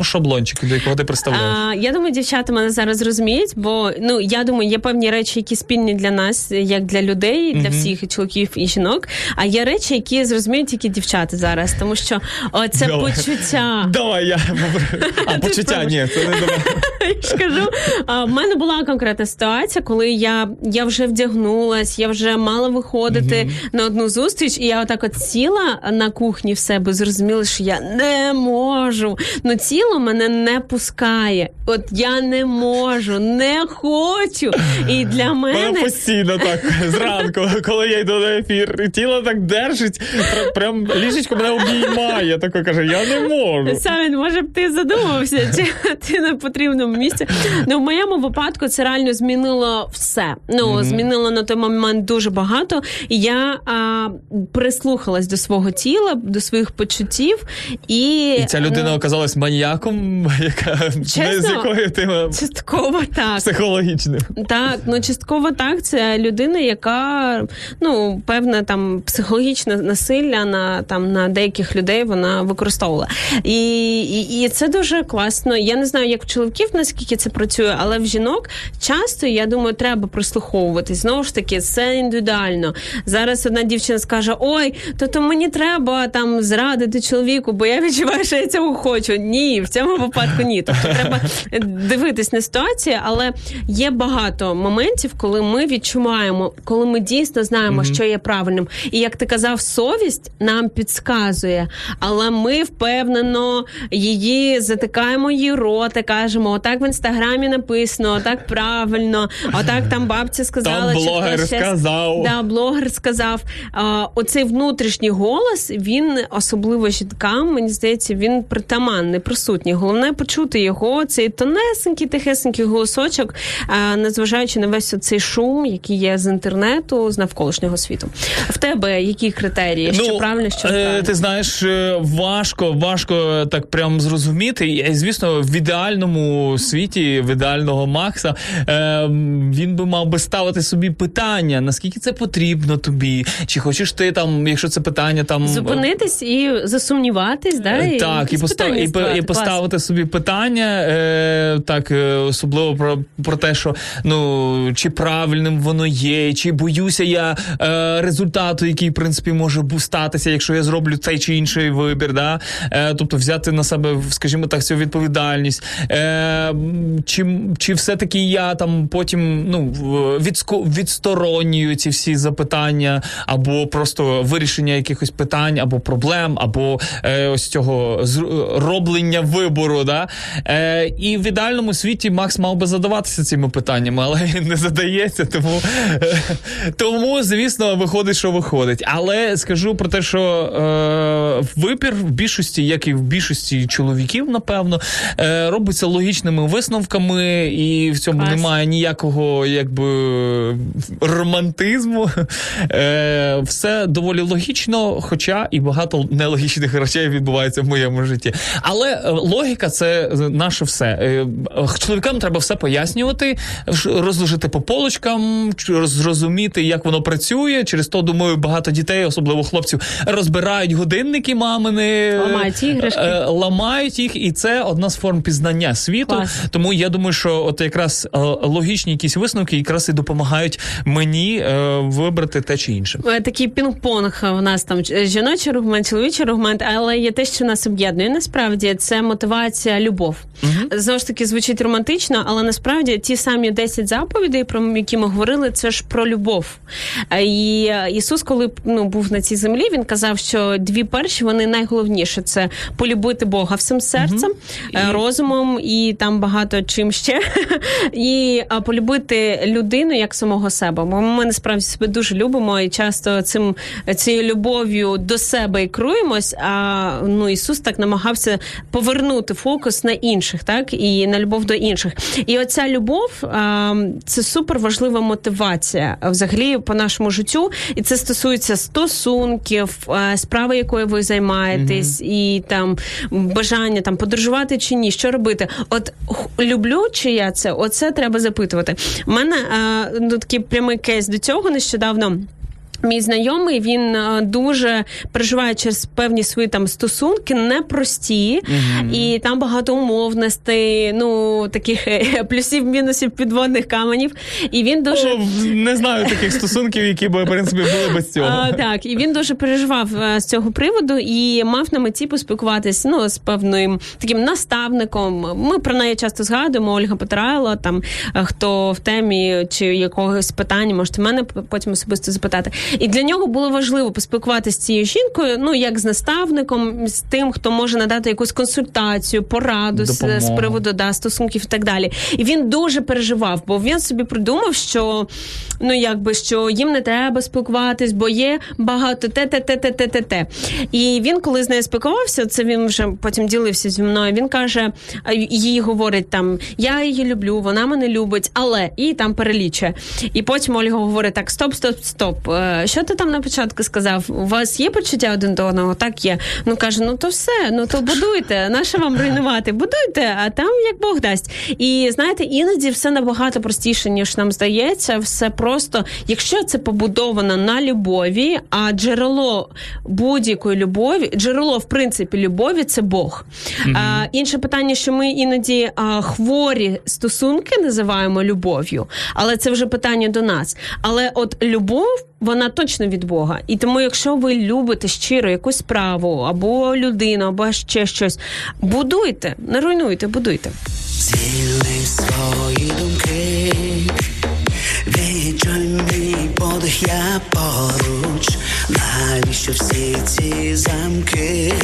шаблончики, до якого ти представляєш? А, я думаю, дівчата мене зараз розуміють, бо ну я думаю, є певні речі, які спільні для нас, як для людей, для всіх і чоловіків і жінок. А є речі, які зрозуміють тільки дівчата зараз, тому що о, це Давай. почуття. Давай я а почуття. Ні, це не давай. Я ж кажу, в мене була конкретна ситуація, коли я, я вже вдягнулась, я вже мала виходити на одну зустріч, і я отак от сіла на кухні в себе, зрозуміла, що я не можу. Ну тіло мене не пускає. От я не можу, не хочу. І для Мене мене. постійно так зранку, коли я йду на ефір, тіло так держить, прям ліжечко мене обіймає. Тако каже, я не можу. Савін, може б ти задумався, чи ти на потрібному місці. Ну, в моєму випадку це реально змінило все. Ну, змінило на той момент дуже багато. І я а, прислухалась до свого тіла, до своїх почуттів. І, І ця людина оказалась маніяком, яка не з Чесно? якою ти частково так. психологічним. Так, ну частково так. Це людина, яка ну певне там психологічне насилля на там на деяких людей вона використовувала. І, і, і це дуже класно. Я не знаю, як в чоловіків наскільки це працює, але в жінок часто я думаю, треба прислуховуватись. Знову ж таки, це індивідуально. Зараз одна дівчина скаже: Ой, то то мені треба там зрадити чоловіку, бо я відчуваю, що я цього хочу. Ні, в цьому випадку ні. Тобто треба дивитись на ситуацію, але є багато моментів, коли ми відчуваємо, коли ми дійсно знаємо, що є правильним. І як ти казав, совість нам підсказує, але ми впевнено її затикаємо її рот і кажемо: отак в інстаграмі написано, отак правильно, отак там бабця сказала. Там блогер ще- сказав. Да, блогер сказав. А, оцей внутрішній голос, він особливо жінкам, мені здається, він притаманний, присутній. Головне почути його, цей тонесенький, тихесенький голосочок, незважаючи на весь цей шум, який є з інтернету, з навколишнього світу. В тебе які критерії? що правильно, що е, неправильно? ти знаєш, е, важко, важко так прям зрозуміти. І, звісно, в ідеальному світі, в ідеального Макса, е, він би мав би ставити собі питання, наскільки це потрібно тобі, чи хочеш ти там, якщо це питання там Зупинитись і засумніватись, да? Е, Так, і, постав, питання і, по- ставити. собі питання, е, так, е, особливо про, про те, що ну, чи правильним воно є, чи боюся я е, результату, який, в принципі, може статися, якщо я зроблю цей чи інший вибір. Да? Е, тобто взяти на себе, скажімо так, цю відповідальність. Е, чи, чи все-таки я там потім ну, відско, відсторонюю ці всі запитання, або просто вирішення якихось питань, або проблем, або е, ось цього з- роблення вибору. Да? Е, і в ідеальному світі Макс мав би задаватися цими питаннями, але він не задається, тому, е, тому звісно, виходить, що виходить. Але скажу про те, що е, вибір в більшості, як і в більшості чоловіків, напевно, е, робиться логічними висновками, і в цьому Клас. немає ніякого якби романтизму. Е, все доволі логічно, хоча і багато нелогічних речей відбувається в моєму житті. Але е, логіка це наше все. Е, Чоловікам треба все пояснювати, розложити по полочкам, зрозуміти, як воно працює. Через то, думаю, багато дітей, особливо хлопців, розбирають годинники мамини, Ламають іграшки. е, ламають їх, і це одна з форм пізнання світу. Клас. Тому я думаю, що от якраз е, логічні якісь висновки якраз і допомагають мені е, вибрати те чи інше. Е, Такий пінг-понг у нас там е, жіночий аргумент, чоловічий аргумент, але є те, що нас об'єднує. Насправді це мотивація, любов. Знову ж таки звучить романтично, але насправді ті самі 10 заповідей, про які ми говорили, це ж про любов. Е, І Ісус, коли ну був на цій землі, він казав, що дві перші вони найголовніше це полюбити Бога всім серцем, е, розумом і там багато чим ще. І полюбити людину як самого себе. Бо ми насправді себе дуже любимо і часто цим цією любов'ю до себе і керуємось. А ну Ісус так намагався повернути фокус на інших, так і на любов до інших. І оця любов це супер важлива мотивація взагалі по нашому життю, і це стосується стосунків, справи, якою ви займаєтесь, і там бажання там подорожувати чи ні, що робити. От люблю чи я це, оце треба запитувати. У мене ну, такий прямий кейс до цього нещодавно. Мій знайомий він е, дуже переживає через певні свої там стосунки, непрості, і там багато умовностей, ну таких е, плюсів, мінусів, підводних каменів. І він дуже О, не знаю таких стосунків, які б в принципі були без цього. а, так, і він дуже переживав е, з цього приводу і мав на меті поспілкуватись ну, з певним таким наставником. Ми про неї часто згадуємо. Ольга Петрайло, там хто в темі чи якогось питання, можете мене потім особисто запитати. І для нього було важливо поспілкуватися з цією жінкою, ну як з наставником, з тим, хто може надати якусь консультацію, пораду з, з приводу да, стосунків і так далі. І він дуже переживав, бо він собі придумав, що ну якби що їм не треба спілкуватись, бо є багато те, те, те, те, те, те, те. І він, коли з нею спілкувався, це він вже потім ділився зі мною. Він каже, їй говорить там: я її люблю, вона мене любить, але і там перелічує. І потім Ольга говорить: так, стоп, стоп, стоп. Е, Що ти там на початку сказав? У вас є почуття один до одного? Так є. Ну каже, ну то все, ну то будуйте. Наше вам руйнувати? Будуйте, а там як Бог дасть. І знаєте, іноді все набагато простіше, ніж нам здається. Все просто, якщо це побудовано на любові, а джерело будь-якої любові, джерело в принципі любові це Бог. А, інше питання, що ми іноді а, хворі стосунки називаємо любов'ю, але це вже питання до нас. Але от любов. Вона точно від Бога, і тому, якщо ви любите щиро якусь справу або людину, або ще щось, будуйте, не руйнуйте, будуйте. Звільни свої думки, відчуй подих, я поруч. Навіщо всі ці замки?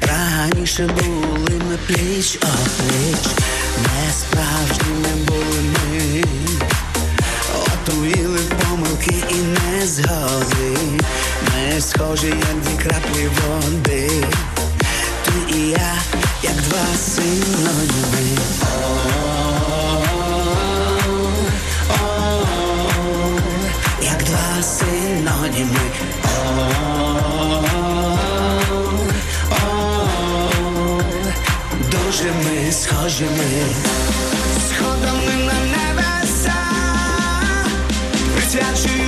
Раніше були ми пліч опліч, не справжніми були ми. Помилки і незгоди. Ми схожі, як дві краплі води. Ти і я, як два синоніми. Як два синоніми. Дуже ми схожі ми. Сходами Присвячую тобі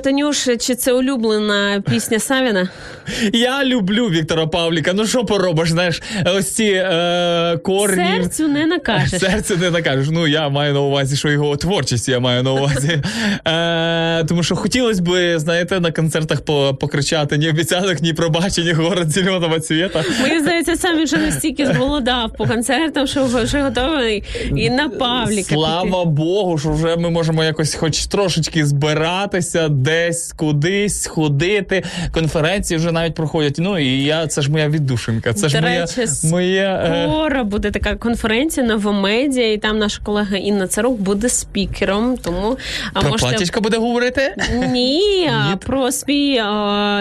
Танюш, чи це улюблена пісня Савіна? Я люблю Віктора Павліка. Ну що поробиш, знаєш, ось ці е, корні. Серцю не накажеш. Серце не накажеш. Ну я маю на увазі, що його творчість я маю на увазі. Е, тому що хотілося б, знаєте, на концертах покричати ні обіцянок, ні пробачення, город зеленого цвіта. Мені здається, сам він вже настільки зголодав по концертам, що вже готовий і на Павліка. Слава Богу, що вже ми можемо якось хоч трошечки збиратися, десь кудись ходити. Конференції вже навіть проходять. Ну і я це ж моя віддушинка. Це ж До моя, речі, моє. е, Скоро буде така конференція новомедіа, і там наша колега Інна Царук буде спікером. Тому а Про можете платічка буде говорити? Ні, про свій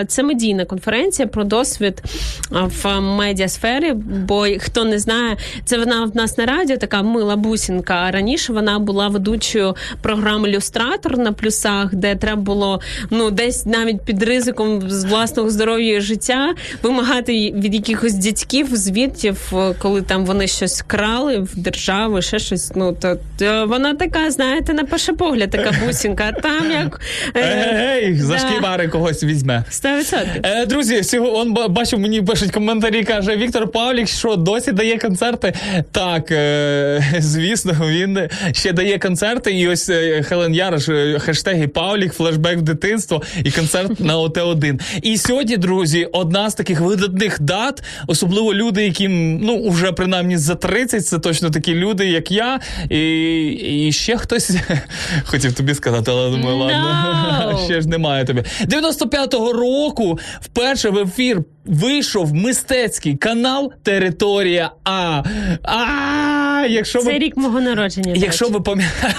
це медійна конференція про досвід в медіасфері. Бо хто не знає, це вона в нас на радіо, така мила бусінка. А раніше вона була ведучою програми Люстратор на плюсах, де треба було ну десь навіть під ризиком з власного здоров'я і життя вимагати від якихось дядьків звітів, коли там вони щось крали в держави, ще щось. Ну то, то вона така, знаєте, на перший погляд, така бусінка. А там як е, Ей, за шкібари когось візьме. 100%. Е, друзі, он ба- бачив, мені пишуть коментарі, каже Віктор Павлік, що досі дає концерти. Так, е, звісно, він ще дає концерти. І ось е, Хелен Яриш, е, хештеги Павлік, флешбек в дитинство і концерт на ОТ1. І сьогодні, друзі, одна з таких видатних дат, особливо люди, яким ну вже принаймні за 30, це точно такі люди, як я, і, і ще хтось хотів тобі сказати, але думаю, ладно, ще ж немає тобі. 95-го року вперше в ефір вийшов мистецький канал Територія А. А, якщо Це ви. рік мого народження. Якщо ви пам'ятаєте,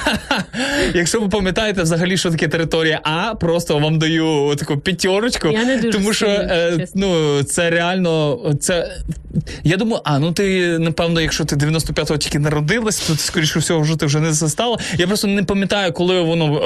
якщо ви пам'ятаєте взагалі, що таке територія А, просто вам даю таку п'ятерочку. Я не дуже тому що е, ну це реально це Я думаю, а ну ти напевно, якщо ти 95-го тільки народилась, то скоріше всього вже ти вже не застала. Я просто не пам'ятаю, коли воно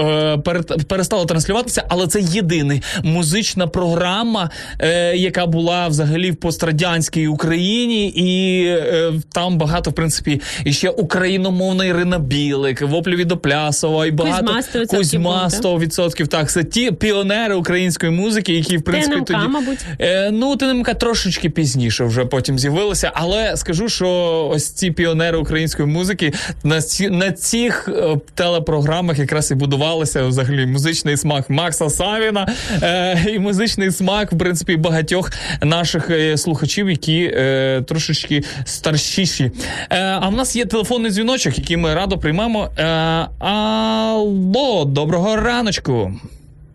е, перестало транслюватися, але це єдиний музична програма, е, яка була взагалі в пострадянській Україні, і е, там багато, в принципі, і ще україномовна Ірина Білик, Воплі Відоплясова, і багато Кузьма 100% Кузьма 100%. Так, це ті піонери української музики, які в принципі ТНМК, тоді мабуть. Е, ну, ТНМК трошечки пізніше вже потім з'явилися, але скажу, що ось ці піонери української музики на, ці, на цих е, телепрограмах якраз і будувалися взагалі музичний смак Макса Савіна е, і музичний смак, в принципі, багатьох наших е, слухачів, які е, трошечки старшіші. Е, а в нас є телефонний дзвіночок, який ми радо приймемо. Е, алло, доброго раночку.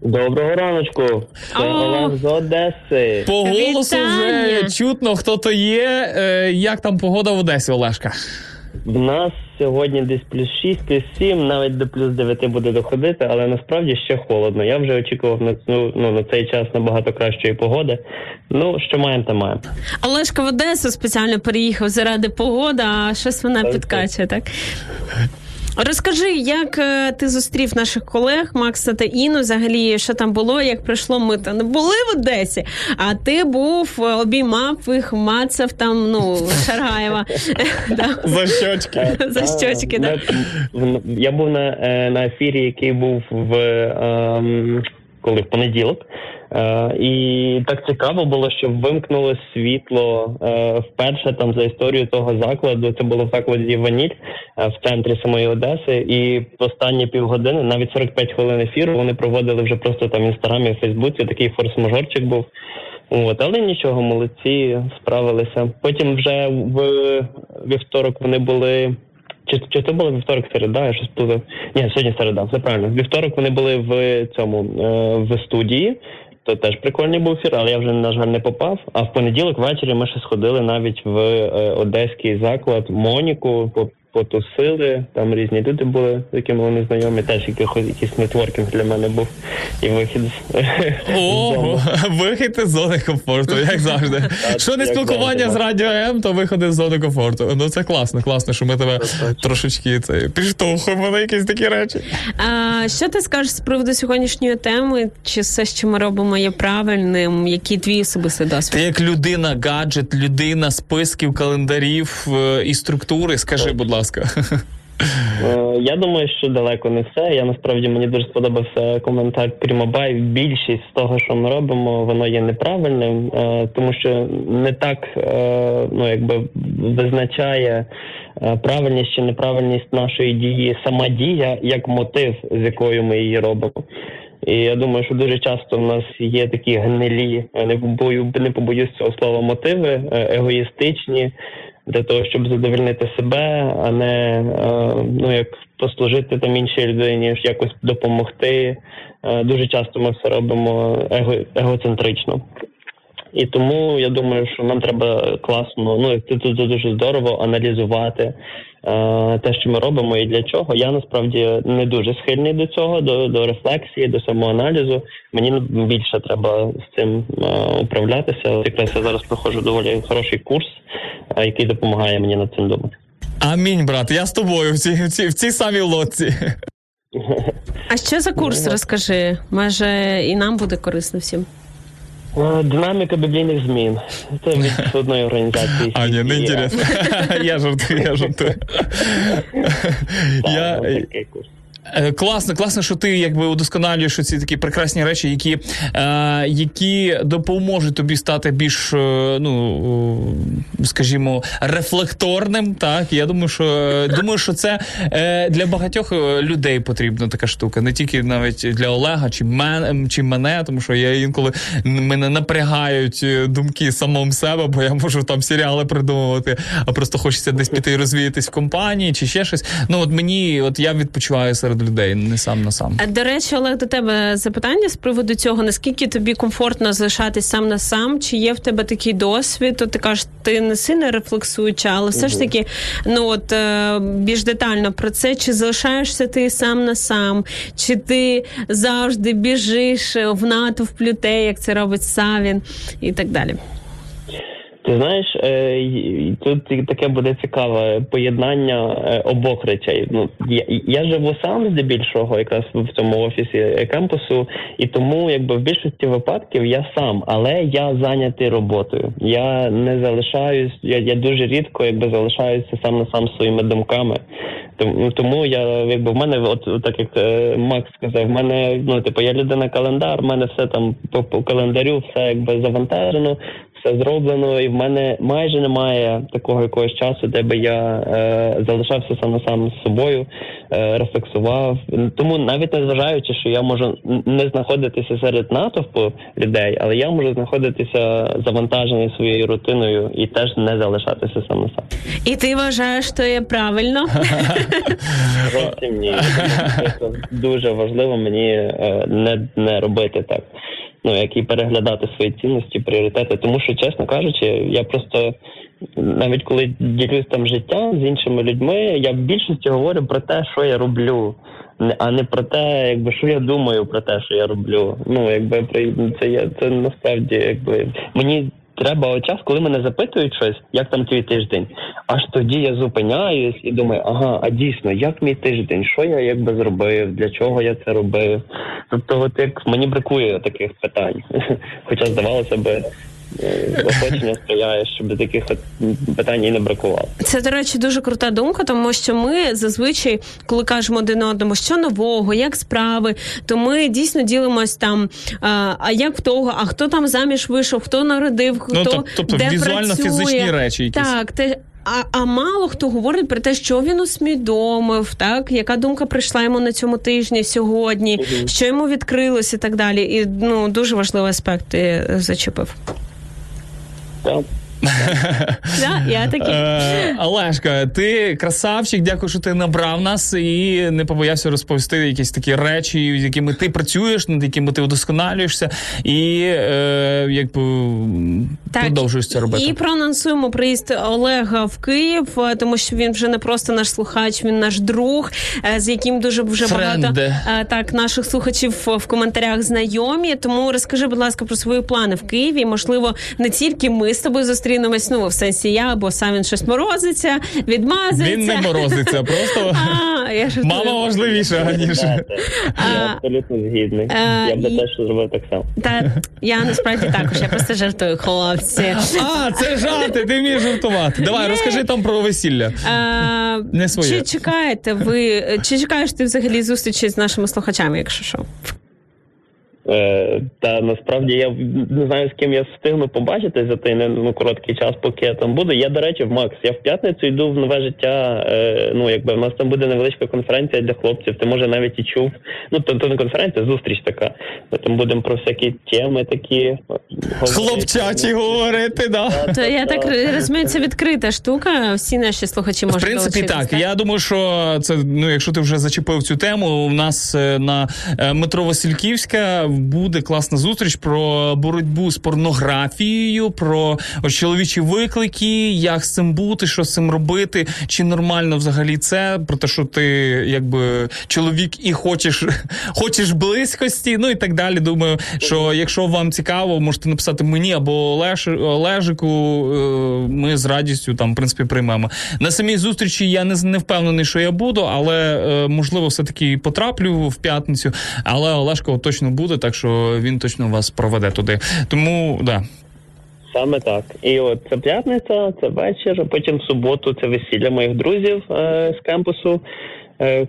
Доброго раночку. Це О! Олег з Одеси. По голосу Вітання! вже чутно, хто то є. Е, як там погода в Одесі, Олешка? В нас сьогодні десь плюс 6, плюс 7, навіть до плюс 9 буде доходити, але насправді ще холодно. Я вже очікував на цю ну на цей час набагато кращої погоди. Ну що маємо, то маємо. Олешка в Одесу спеціально переїхав заради погоди, а щось вона підкачує, так? Розкажи, як е, ти зустрів наших колег Макса та Іну? Взагалі, що там було, як пройшло? Ми то не були в Одесі, а ти був, е, обіймав їх, мацав там, ну, Шаргаєва. За щочки. За щочки, так. Я був на, е, ефірі, який був в ем, коли в понеділок. Е, і так цікаво було, що вимкнуло світло е, вперше там за історію того закладу. Це було в закладі Ваніль е, в центрі самої Одеси. І останні півгодини, навіть 45 хвилин ефіру, вони проводили вже просто там в інстаграмі, в Фейсбуці. Такий форс-мажорчик був. От, але нічого, молодці, справилися. Потім вже в вівторок вони були. Чи, чи то було вівторок середа, я щось плутав. Ні, сьогодні середа, все правильно. Вівторок вони були в цьому е, в студії. То теж прикольний був фір, але я вже, на жаль, не попав. А в понеділок ввечері ми ще сходили навіть в е, одеський заклад Моніку, потусили. Там різні люди були, з якими вони знайомі. Теж якихось якийсь нетворкінг для мене був і вихід з, з О, вихід із зони комфорту, як завжди. Що не спілкування з радіо М, то виходи з зони комфорту. Ну це класно, класно, що ми тебе трошечки це, підштовхуємо на якісь такі речі. А, що ти скажеш з приводу сьогоднішньої теми? Чи все, що ми робимо, є правильним? Який твій особистий Ти як людина, гаджет, людина списків, календарів е, і структури, скажи, будь ласка. Е, Я думаю, що далеко не все. Я насправді мені дуже сподобався коментар Прімобай. Більшість з того, що ми робимо, воно є неправильним, е, тому що не так е, ну якби визначає правильність чи неправильність нашої дії сама дія як мотив, з якою ми її робимо. І я думаю, що дуже часто в нас є такі гнилі, не бою, не побоюсь цього слова, мотиви егоїстичні для того, щоб задовольнити себе, а не е, ну як послужити там іншій людині, якось допомогти. Е, Дуже часто ми все робимо его, егоцентрично. І тому я думаю, що нам треба класно, ну це, це, це дуже здорово аналізувати е, те, що ми робимо, і для чого. Я насправді не дуже схильний до цього, до, до рефлексії, до самоаналізу. Мені більше треба з цим е, управлятися. От якраз я зараз проходжу доволі хороший курс, е, який допомагає мені над цим думати. Амінь, брат. Я з тобою в цій, в цій, в цій самій лодці. А що за курс? Розкажи. Може, і нам буде корисно всім. Е, Динаміка біблійних змін. Це від одної організації. А, ні, не інтересно. Я жартую, я жартую. Я, Е, Класно, класно, що ти якби удосконалюєш ці такі прекрасні речі, які, е, які допоможуть тобі стати більш, е, ну е, скажімо, рефлекторним. Так, я думаю, що думаю, що це е, для багатьох е, людей потрібна така штука, не тільки навіть для Олега чи мен, чи мене, тому що я інколи мене напрягають е, думки самому себе, бо я можу там серіали придумувати, а просто хочеться десь піти і розвіятись в компанії чи ще щось. Ну от мені, от я відпочиваю серед людей, не сам на сам. До речі, Олег, до тебе запитання з приводу цього. Наскільки тобі комфортно залишатись сам на сам? Чи є в тебе такий досвід? От ти кажеш, ти не сильно рефлексуюча, але все ж таки, ну от е, більш детально про це, чи залишаєшся ти сам на сам, чи ти завжди біжиш в натовп людей, як це робить Савін, і так далі. Ти знаєш, е, тут таке буде цікаве поєднання е, обох речей. Ну я, я живу сам здебільшого, якраз в цьому офісі кампусу, і тому, якби в більшості випадків я сам, але я зайнятий роботою. Я не залишаюсь, я, я дуже рідко якби залишаюся сам на сам своїми думками. Тому, тому я якби в мене, от от так як е, Макс сказав, в мене ну типу я людина календар, в мене все там по, по календарю, все якби завантажено, все зроблено, і в мене майже немає такого якогось часу, де би я е, залишався сам на сам з собою, е, рефлексував. Тому навіть не зважаючи, що я можу не знаходитися серед натовпу людей, але я можу знаходитися завантажений своєю рутиною і теж не залишатися сам на сам. І ти вважаєш, що є правильно? Зовсім ні. Це дуже важливо мені е, не, не робити так. Ну, як і переглядати свої цінності, пріоритети. Тому що, чесно кажучи, я просто навіть коли ділюсь там життя з іншими людьми, я в більшості говорю про те, що я роблю, а не про те, якби що я думаю про те, що я роблю. Ну, якби це я це насправді якби мені. Треба час, коли мене запитують щось, як там твій тиждень. Аж тоді я зупиняюсь і думаю, ага, а дійсно, як мій тиждень? Що я якби зробив? Для чого я це робив? Тобто, от як мені бракує таких питань. Хоча здавалося би, оточення сприяє, щоб таких от питань і не бракувало. Це, до речі, дуже крута думка, тому що ми зазвичай, коли кажемо один одному, що нового, як справи, то ми дійсно ділимось там. А, а як в того, а хто там заміж вийшов, хто народив, хто Ну, тобто де візуально-фізичні працює. речі якісь. Так, те. А, а мало хто говорить про те, що він усвідомив, так яка думка прийшла йому на цьому тижні сьогодні, що йому відкрилось і так далі. І ну дуже важливий аспект ти е, зачепив. Так. Да, я такий. Е, Олешка, ти красавчик, дякую, що ти набрав нас і не побоявся розповісти якісь такі речі, з якими ти працюєш, над якими ти удосконалюєшся, і е, якби продовжуєш це робити. І проанонсуємо приїзд Олега в Київ, е, тому що він вже не просто наш слухач, він наш друг, е, з яким дуже вже Френде. багато так наших слухачів в коментарях знайомі. Тому розкажи, будь ласка, про свої плани в Києві. Можливо, не тільки ми з тобою зустрінемось, ну в сенсі я, бо сам він щось морозиться, відмазується. Він не морозиться, просто А, я мама важливіша, ніж. Я абсолютно згідний. е, Я би теж зробив так само. Та я насправді також, я просто жартую, хлопці. А, це жарти, ти вмієш жартувати. Давай, розкажи там про весілля. Не своє. Чи чекаєте ви, чи чекаєш ти взагалі зустрічі з нашими слухачами, якщо що? Е, та насправді я не знаю, з ким я встигну побачити за той не- ну, короткий час, поки я там буду. Я, до речі, в Макс. Я в п'ятницю йду в нове життя. Е, ну, якби в нас там буде невеличка конференція для хлопців. Ти може навіть і чув. Ну, то, то не конференція, зустріч така. Ми там будемо про всякі теми такі. Хлопчачі говорити, да. То я так розумію, це відкрита штука. Всі наші слухачі В принципі, долучитись, так. Я думаю, що це ну, якщо ти вже зачепив цю тему, у нас е, на метро Васильківська буде класна зустріч про боротьбу з порнографією, про чоловічі виклики, як з цим бути, що з цим робити, чи нормально взагалі це, про те, що ти якби чоловік і хочеш, хочеш близькості, ну і так далі. Думаю, що якщо вам цікаво, можете написати мені або Олеж, Олежику. е, Ми з радістю там, в принципі, приймемо. На самій зустрічі я не, не впевнений, що я буду, але е, можливо, все-таки потраплю в п'ятницю. Але Олешко точно буде, так що він точно вас проведе туди. Тому да. Саме так. І от це п'ятниця, це вечір. Потім в суботу це весілля моїх друзів е, з кампусу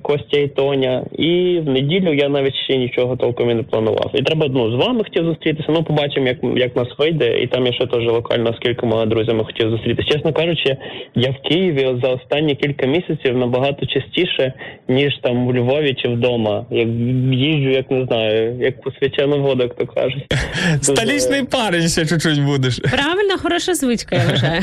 Костя і Тоня. І в неділю я навіть ще нічого толком і не планував. І треба ну, з вами хотів зустрітися. Ну, побачимо, як, як нас вийде. І там я ще теж локально з кількома друзями хотів зустрітися. Чесно кажучи, я в Києві за останні кілька місяців набагато частіше, ніж там у Львові чи вдома. Як їжджу, як не знаю, як по свячену воду, як то кажуть. Столічний парень ще чуть-чуть будеш. Правильно, хороша звичка, я вважаю.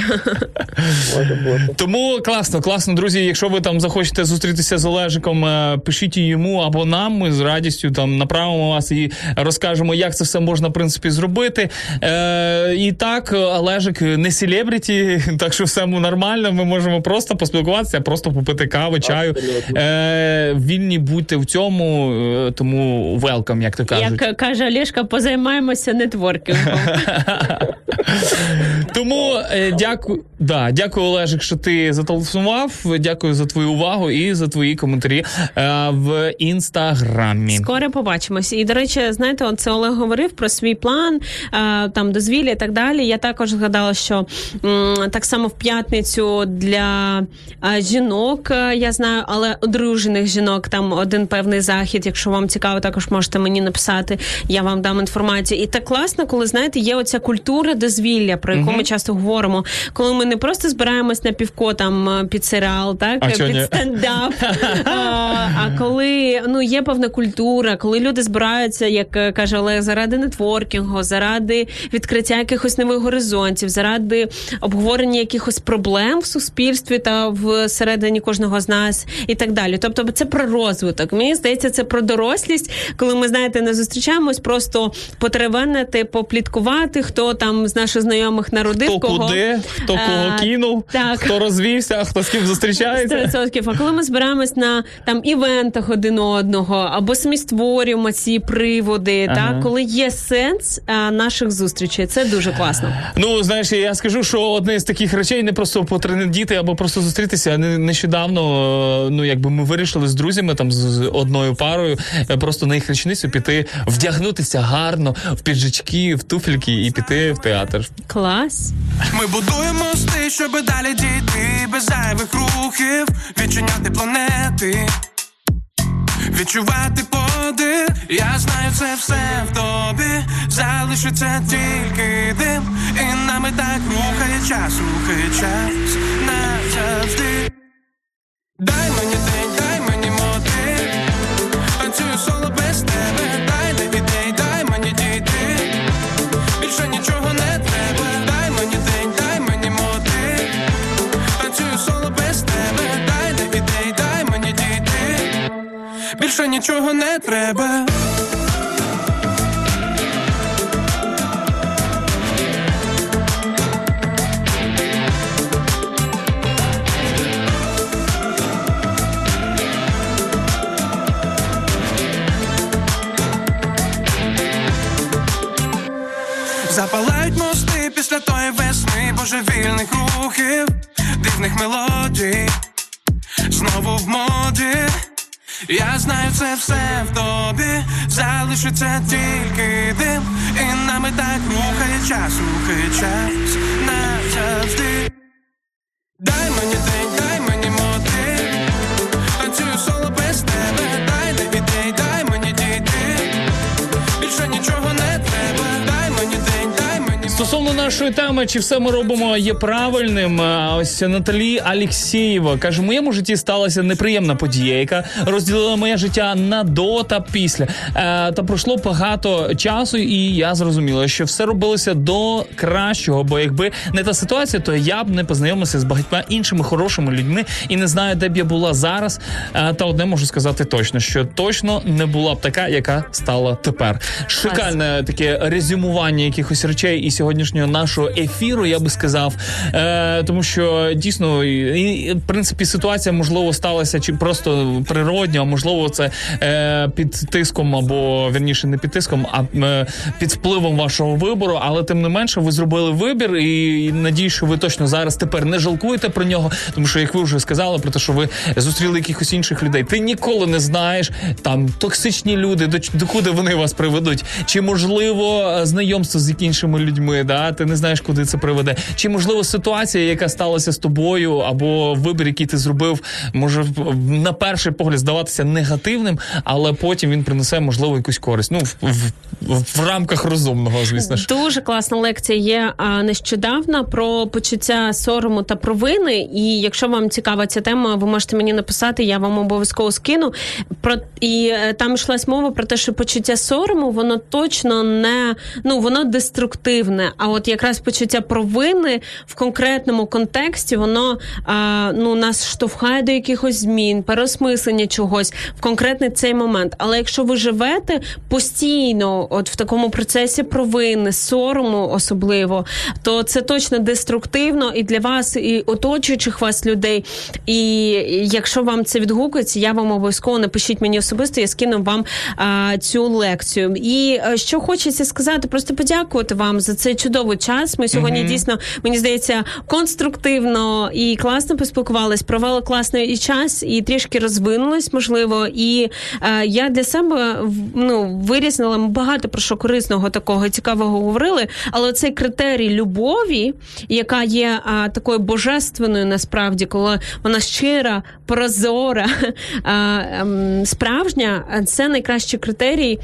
Може бути. Тому класно, класно, друзі. Якщо ви там захочете зустрітися з Олежиком, е, пишіть йому або нам. Ми з радістю там направимо вас і розкажемо, як це все можна в принципі зробити. Е, І так, Олежик не селебріті, так що все нормально. Ми можемо просто поспілкуватися, просто попити кави, чаю. Е, Вільні будьте в цьому, е, тому welcome, як то кажуть. Як каже Олешка, позаймаємося нетворкінгом. Тому е, дякую, да, дякую, Олежик, що ти зателефонував. Дякую за твою увагу і за твої коментарі е, в інстаграмі. Скоро побачимось. І до речі, знаєте, от це Олег говорив про свій план, е, там дозвілля і так далі. Я також згадала, що м, так само в п'ятницю для е, жінок е, я знаю, але одружених жінок там один певний захід. Якщо вам цікаво, також можете мені написати. Я вам дам інформацію. І так класно, коли знаєте, є оця культура дозвілля, про яку ми часто говоримо, коли ми не просто збираємось на півко там е, під серіал, так А під ні? стендап. а, коли ну є певна культура, коли люди збираються, як е, каже Олег, заради нетворкінгу, заради відкриття якихось нових горизонтів, заради обговорення якихось проблем в суспільстві та всередині кожного з нас, і так далі. Тобто, це про розвиток. Мені здається, це про дорослість, коли ми знаєте, не зустрічаємось, просто потеревенити, попліткувати, хто там з наших знайомих народив Хто кого. куди, хто кого А, кинув, так. хто розвівся, хто з ким зустрічається. 100%. А коли ми збираємось на там івентах один одного, або самі створюємо ці приводи, Ага. так коли є сенс а, наших зустрічей, це дуже класно. Ну, знаєш, я скажу, що одне з таких речей не просто потренедіти або просто зустрітися. а не- Нещодавно, е, ну якби ми вирішили з друзями там з- одною парою е, просто на їх річницю піти, вдягнутися гарно в піджачки, в туфельки і піти в театр. Клас. Ми будуємо мости, щоб далі дійти без зайвих рухів, відчиняти планети, відчувати подих. Я знаю, це все в тобі, залишиться тільки дим, і нами так рухає час, рухає час назавжди. Дай мені день, дай Більше нічого не треба. Запалають мости після тої весни божевільних рухів, дивних мелодій, знову в моді. Я знаю, це все в тобі, залишиться тільки дим, і нами так рухає час, рухає час. Назавжди. Дай мені день, дай мені мотив, танцюю соло без тебе, дай не ідей, дай мені дійти. Більше нічого не Стосовно нашої теми, чи все ми робимо є правильним? Ось Наталі Алєксєєва каже: в моєму житті сталася неприємна подія, яка розділила моє життя на до та після. Е, Та пройшло багато часу, і я зрозуміла, що все робилося до кращого. Бо якби не та ситуація, то я б не познайомився з багатьма іншими хорошими людьми і не знаю, де б я була зараз. Е, Та одне можу сказати точно, що точно не була б така, яка стала тепер. Шикальне таке резюмування якихось речей і сьогоднішнього нашого ефіру, я би сказав. Е, тому що дійсно, і, в принципі, ситуація можливо сталася чи просто природньо, а можливо, це е, під тиском або верніше не під тиском, а е, під впливом вашого вибору. Але тим не менше, ви зробили вибір, і, і надію, що ви точно зараз тепер не жалкуєте про нього, тому що як ви вже сказали про те, що ви зустріли якихось інших людей, ти ніколи не знаєш там токсичні люди, до, до куди вони вас приведуть, чи можливо е, знайомство з іншими людьми, да ти не знаєш, куди це приведе, чи можливо ситуація, яка сталася з тобою, або вибір, який ти зробив, може на перший погляд здаватися негативним, але потім він принесе можливо якусь користь. Ну в, в, в, рамках розумного, звісно ж. Дуже класна лекція є нещодавно про почуття сорому та провини. І якщо вам цікава ця тема, ви можете мені написати, я вам обов'язково скину. Про і е, там йшлась мова про те, що почуття сорому воно точно не ну воно деструктивне, а А от якраз почуття провини в конкретному контексті воно а, ну нас штовхає до якихось змін, переосмислення чогось в конкретний цей момент. Але якщо ви живете постійно, от в такому процесі провини, сорому особливо, то це точно деструктивно і для вас, і оточуючих вас людей. І якщо вам це відгукується, я вам обов'язково напишіть мені особисто, я скину вам а, цю лекцію. І е, що хочеться сказати, просто подякувати вам за цей чудовий час. Ми сьогодні дійсно, мені здається, конструктивно і класно поспілкувались, провели класний і час, і трішки розвинулись, можливо. І е, я для себе ну, вирізнила багато про що корисного такого цікавого говорили. Але цей критерій любові, яка є а, такою божественною, насправді, коли вона щира, прозора, ем, справжня, це найкращий критерій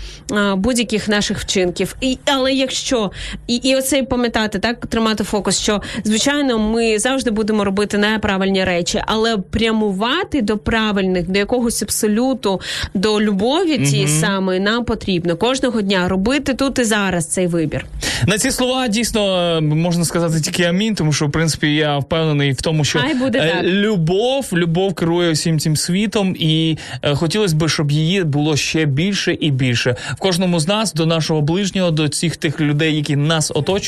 будь-яких наших вчинків. І, але якщо і, і оцей пам'ятати, так тримати фокус, що звичайно ми завжди будемо робити неправильні речі, але прямувати до правильних, до якогось абсолюту, до любові тієї самої нам потрібно кожного дня робити тут і зараз цей вибір. На ці слова дійсно можна сказати тільки амінь, тому що в принципі я впевнений в тому, що буде е, любов, любов керує всім цим світом, і е, хотілося б, щоб її було ще більше і більше в кожному з нас, до нашого ближнього, до всіх тих людей, які нас оточують.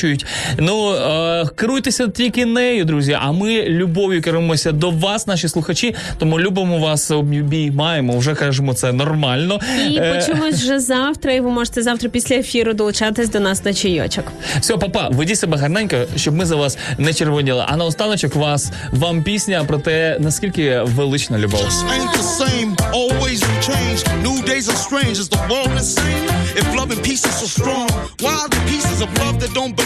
Ну е, керуйтеся тільки нею, друзі. А ми любов'ю керуємося до вас, наші слухачі. Тому любимо вас, обіймаємо. Вже кажемо це нормально. І Е, почуємось вже завтра, і ви можете завтра після ефіру долучатись до нас на чайочок. Все, папа, ведіть себе гарненько, щоб ми за вас не червоніли. А наостаночок вас вам пісня про те, наскільки велична любов. If love and peace is so strong, why are the pieces of love that don't belong?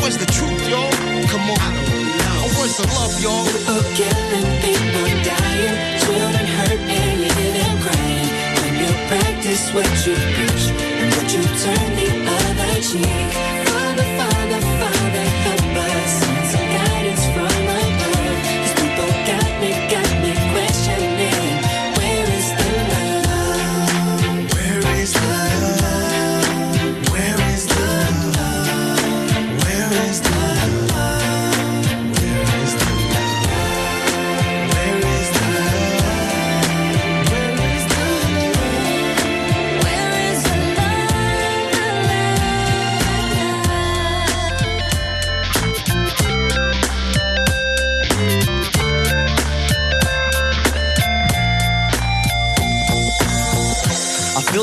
Where's the truth, y'all? Come on. I don't know. Where's the love, y'all? People killing, people dying, children hurt and living crying. When you practice what you preach and what you turn the other cheek. Father, Father, Father, help us.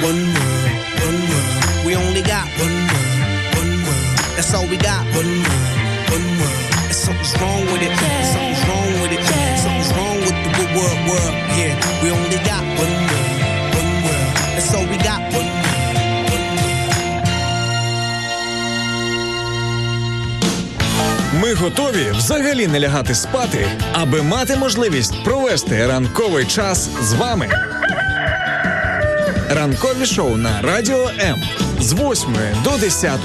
One world, one world. We only got one world, one world. That's all we got. One world, one world. And something's wrong with it. Something's wrong with it. Something's wrong with the good world, world. Yeah, we only got one world, one world. That's all we got. One world, one world. Ми готові взагалі не лягати спати, аби мати можливість провести ранковий час з вами. Ранкові шоу на Радіо М. з 8 до 10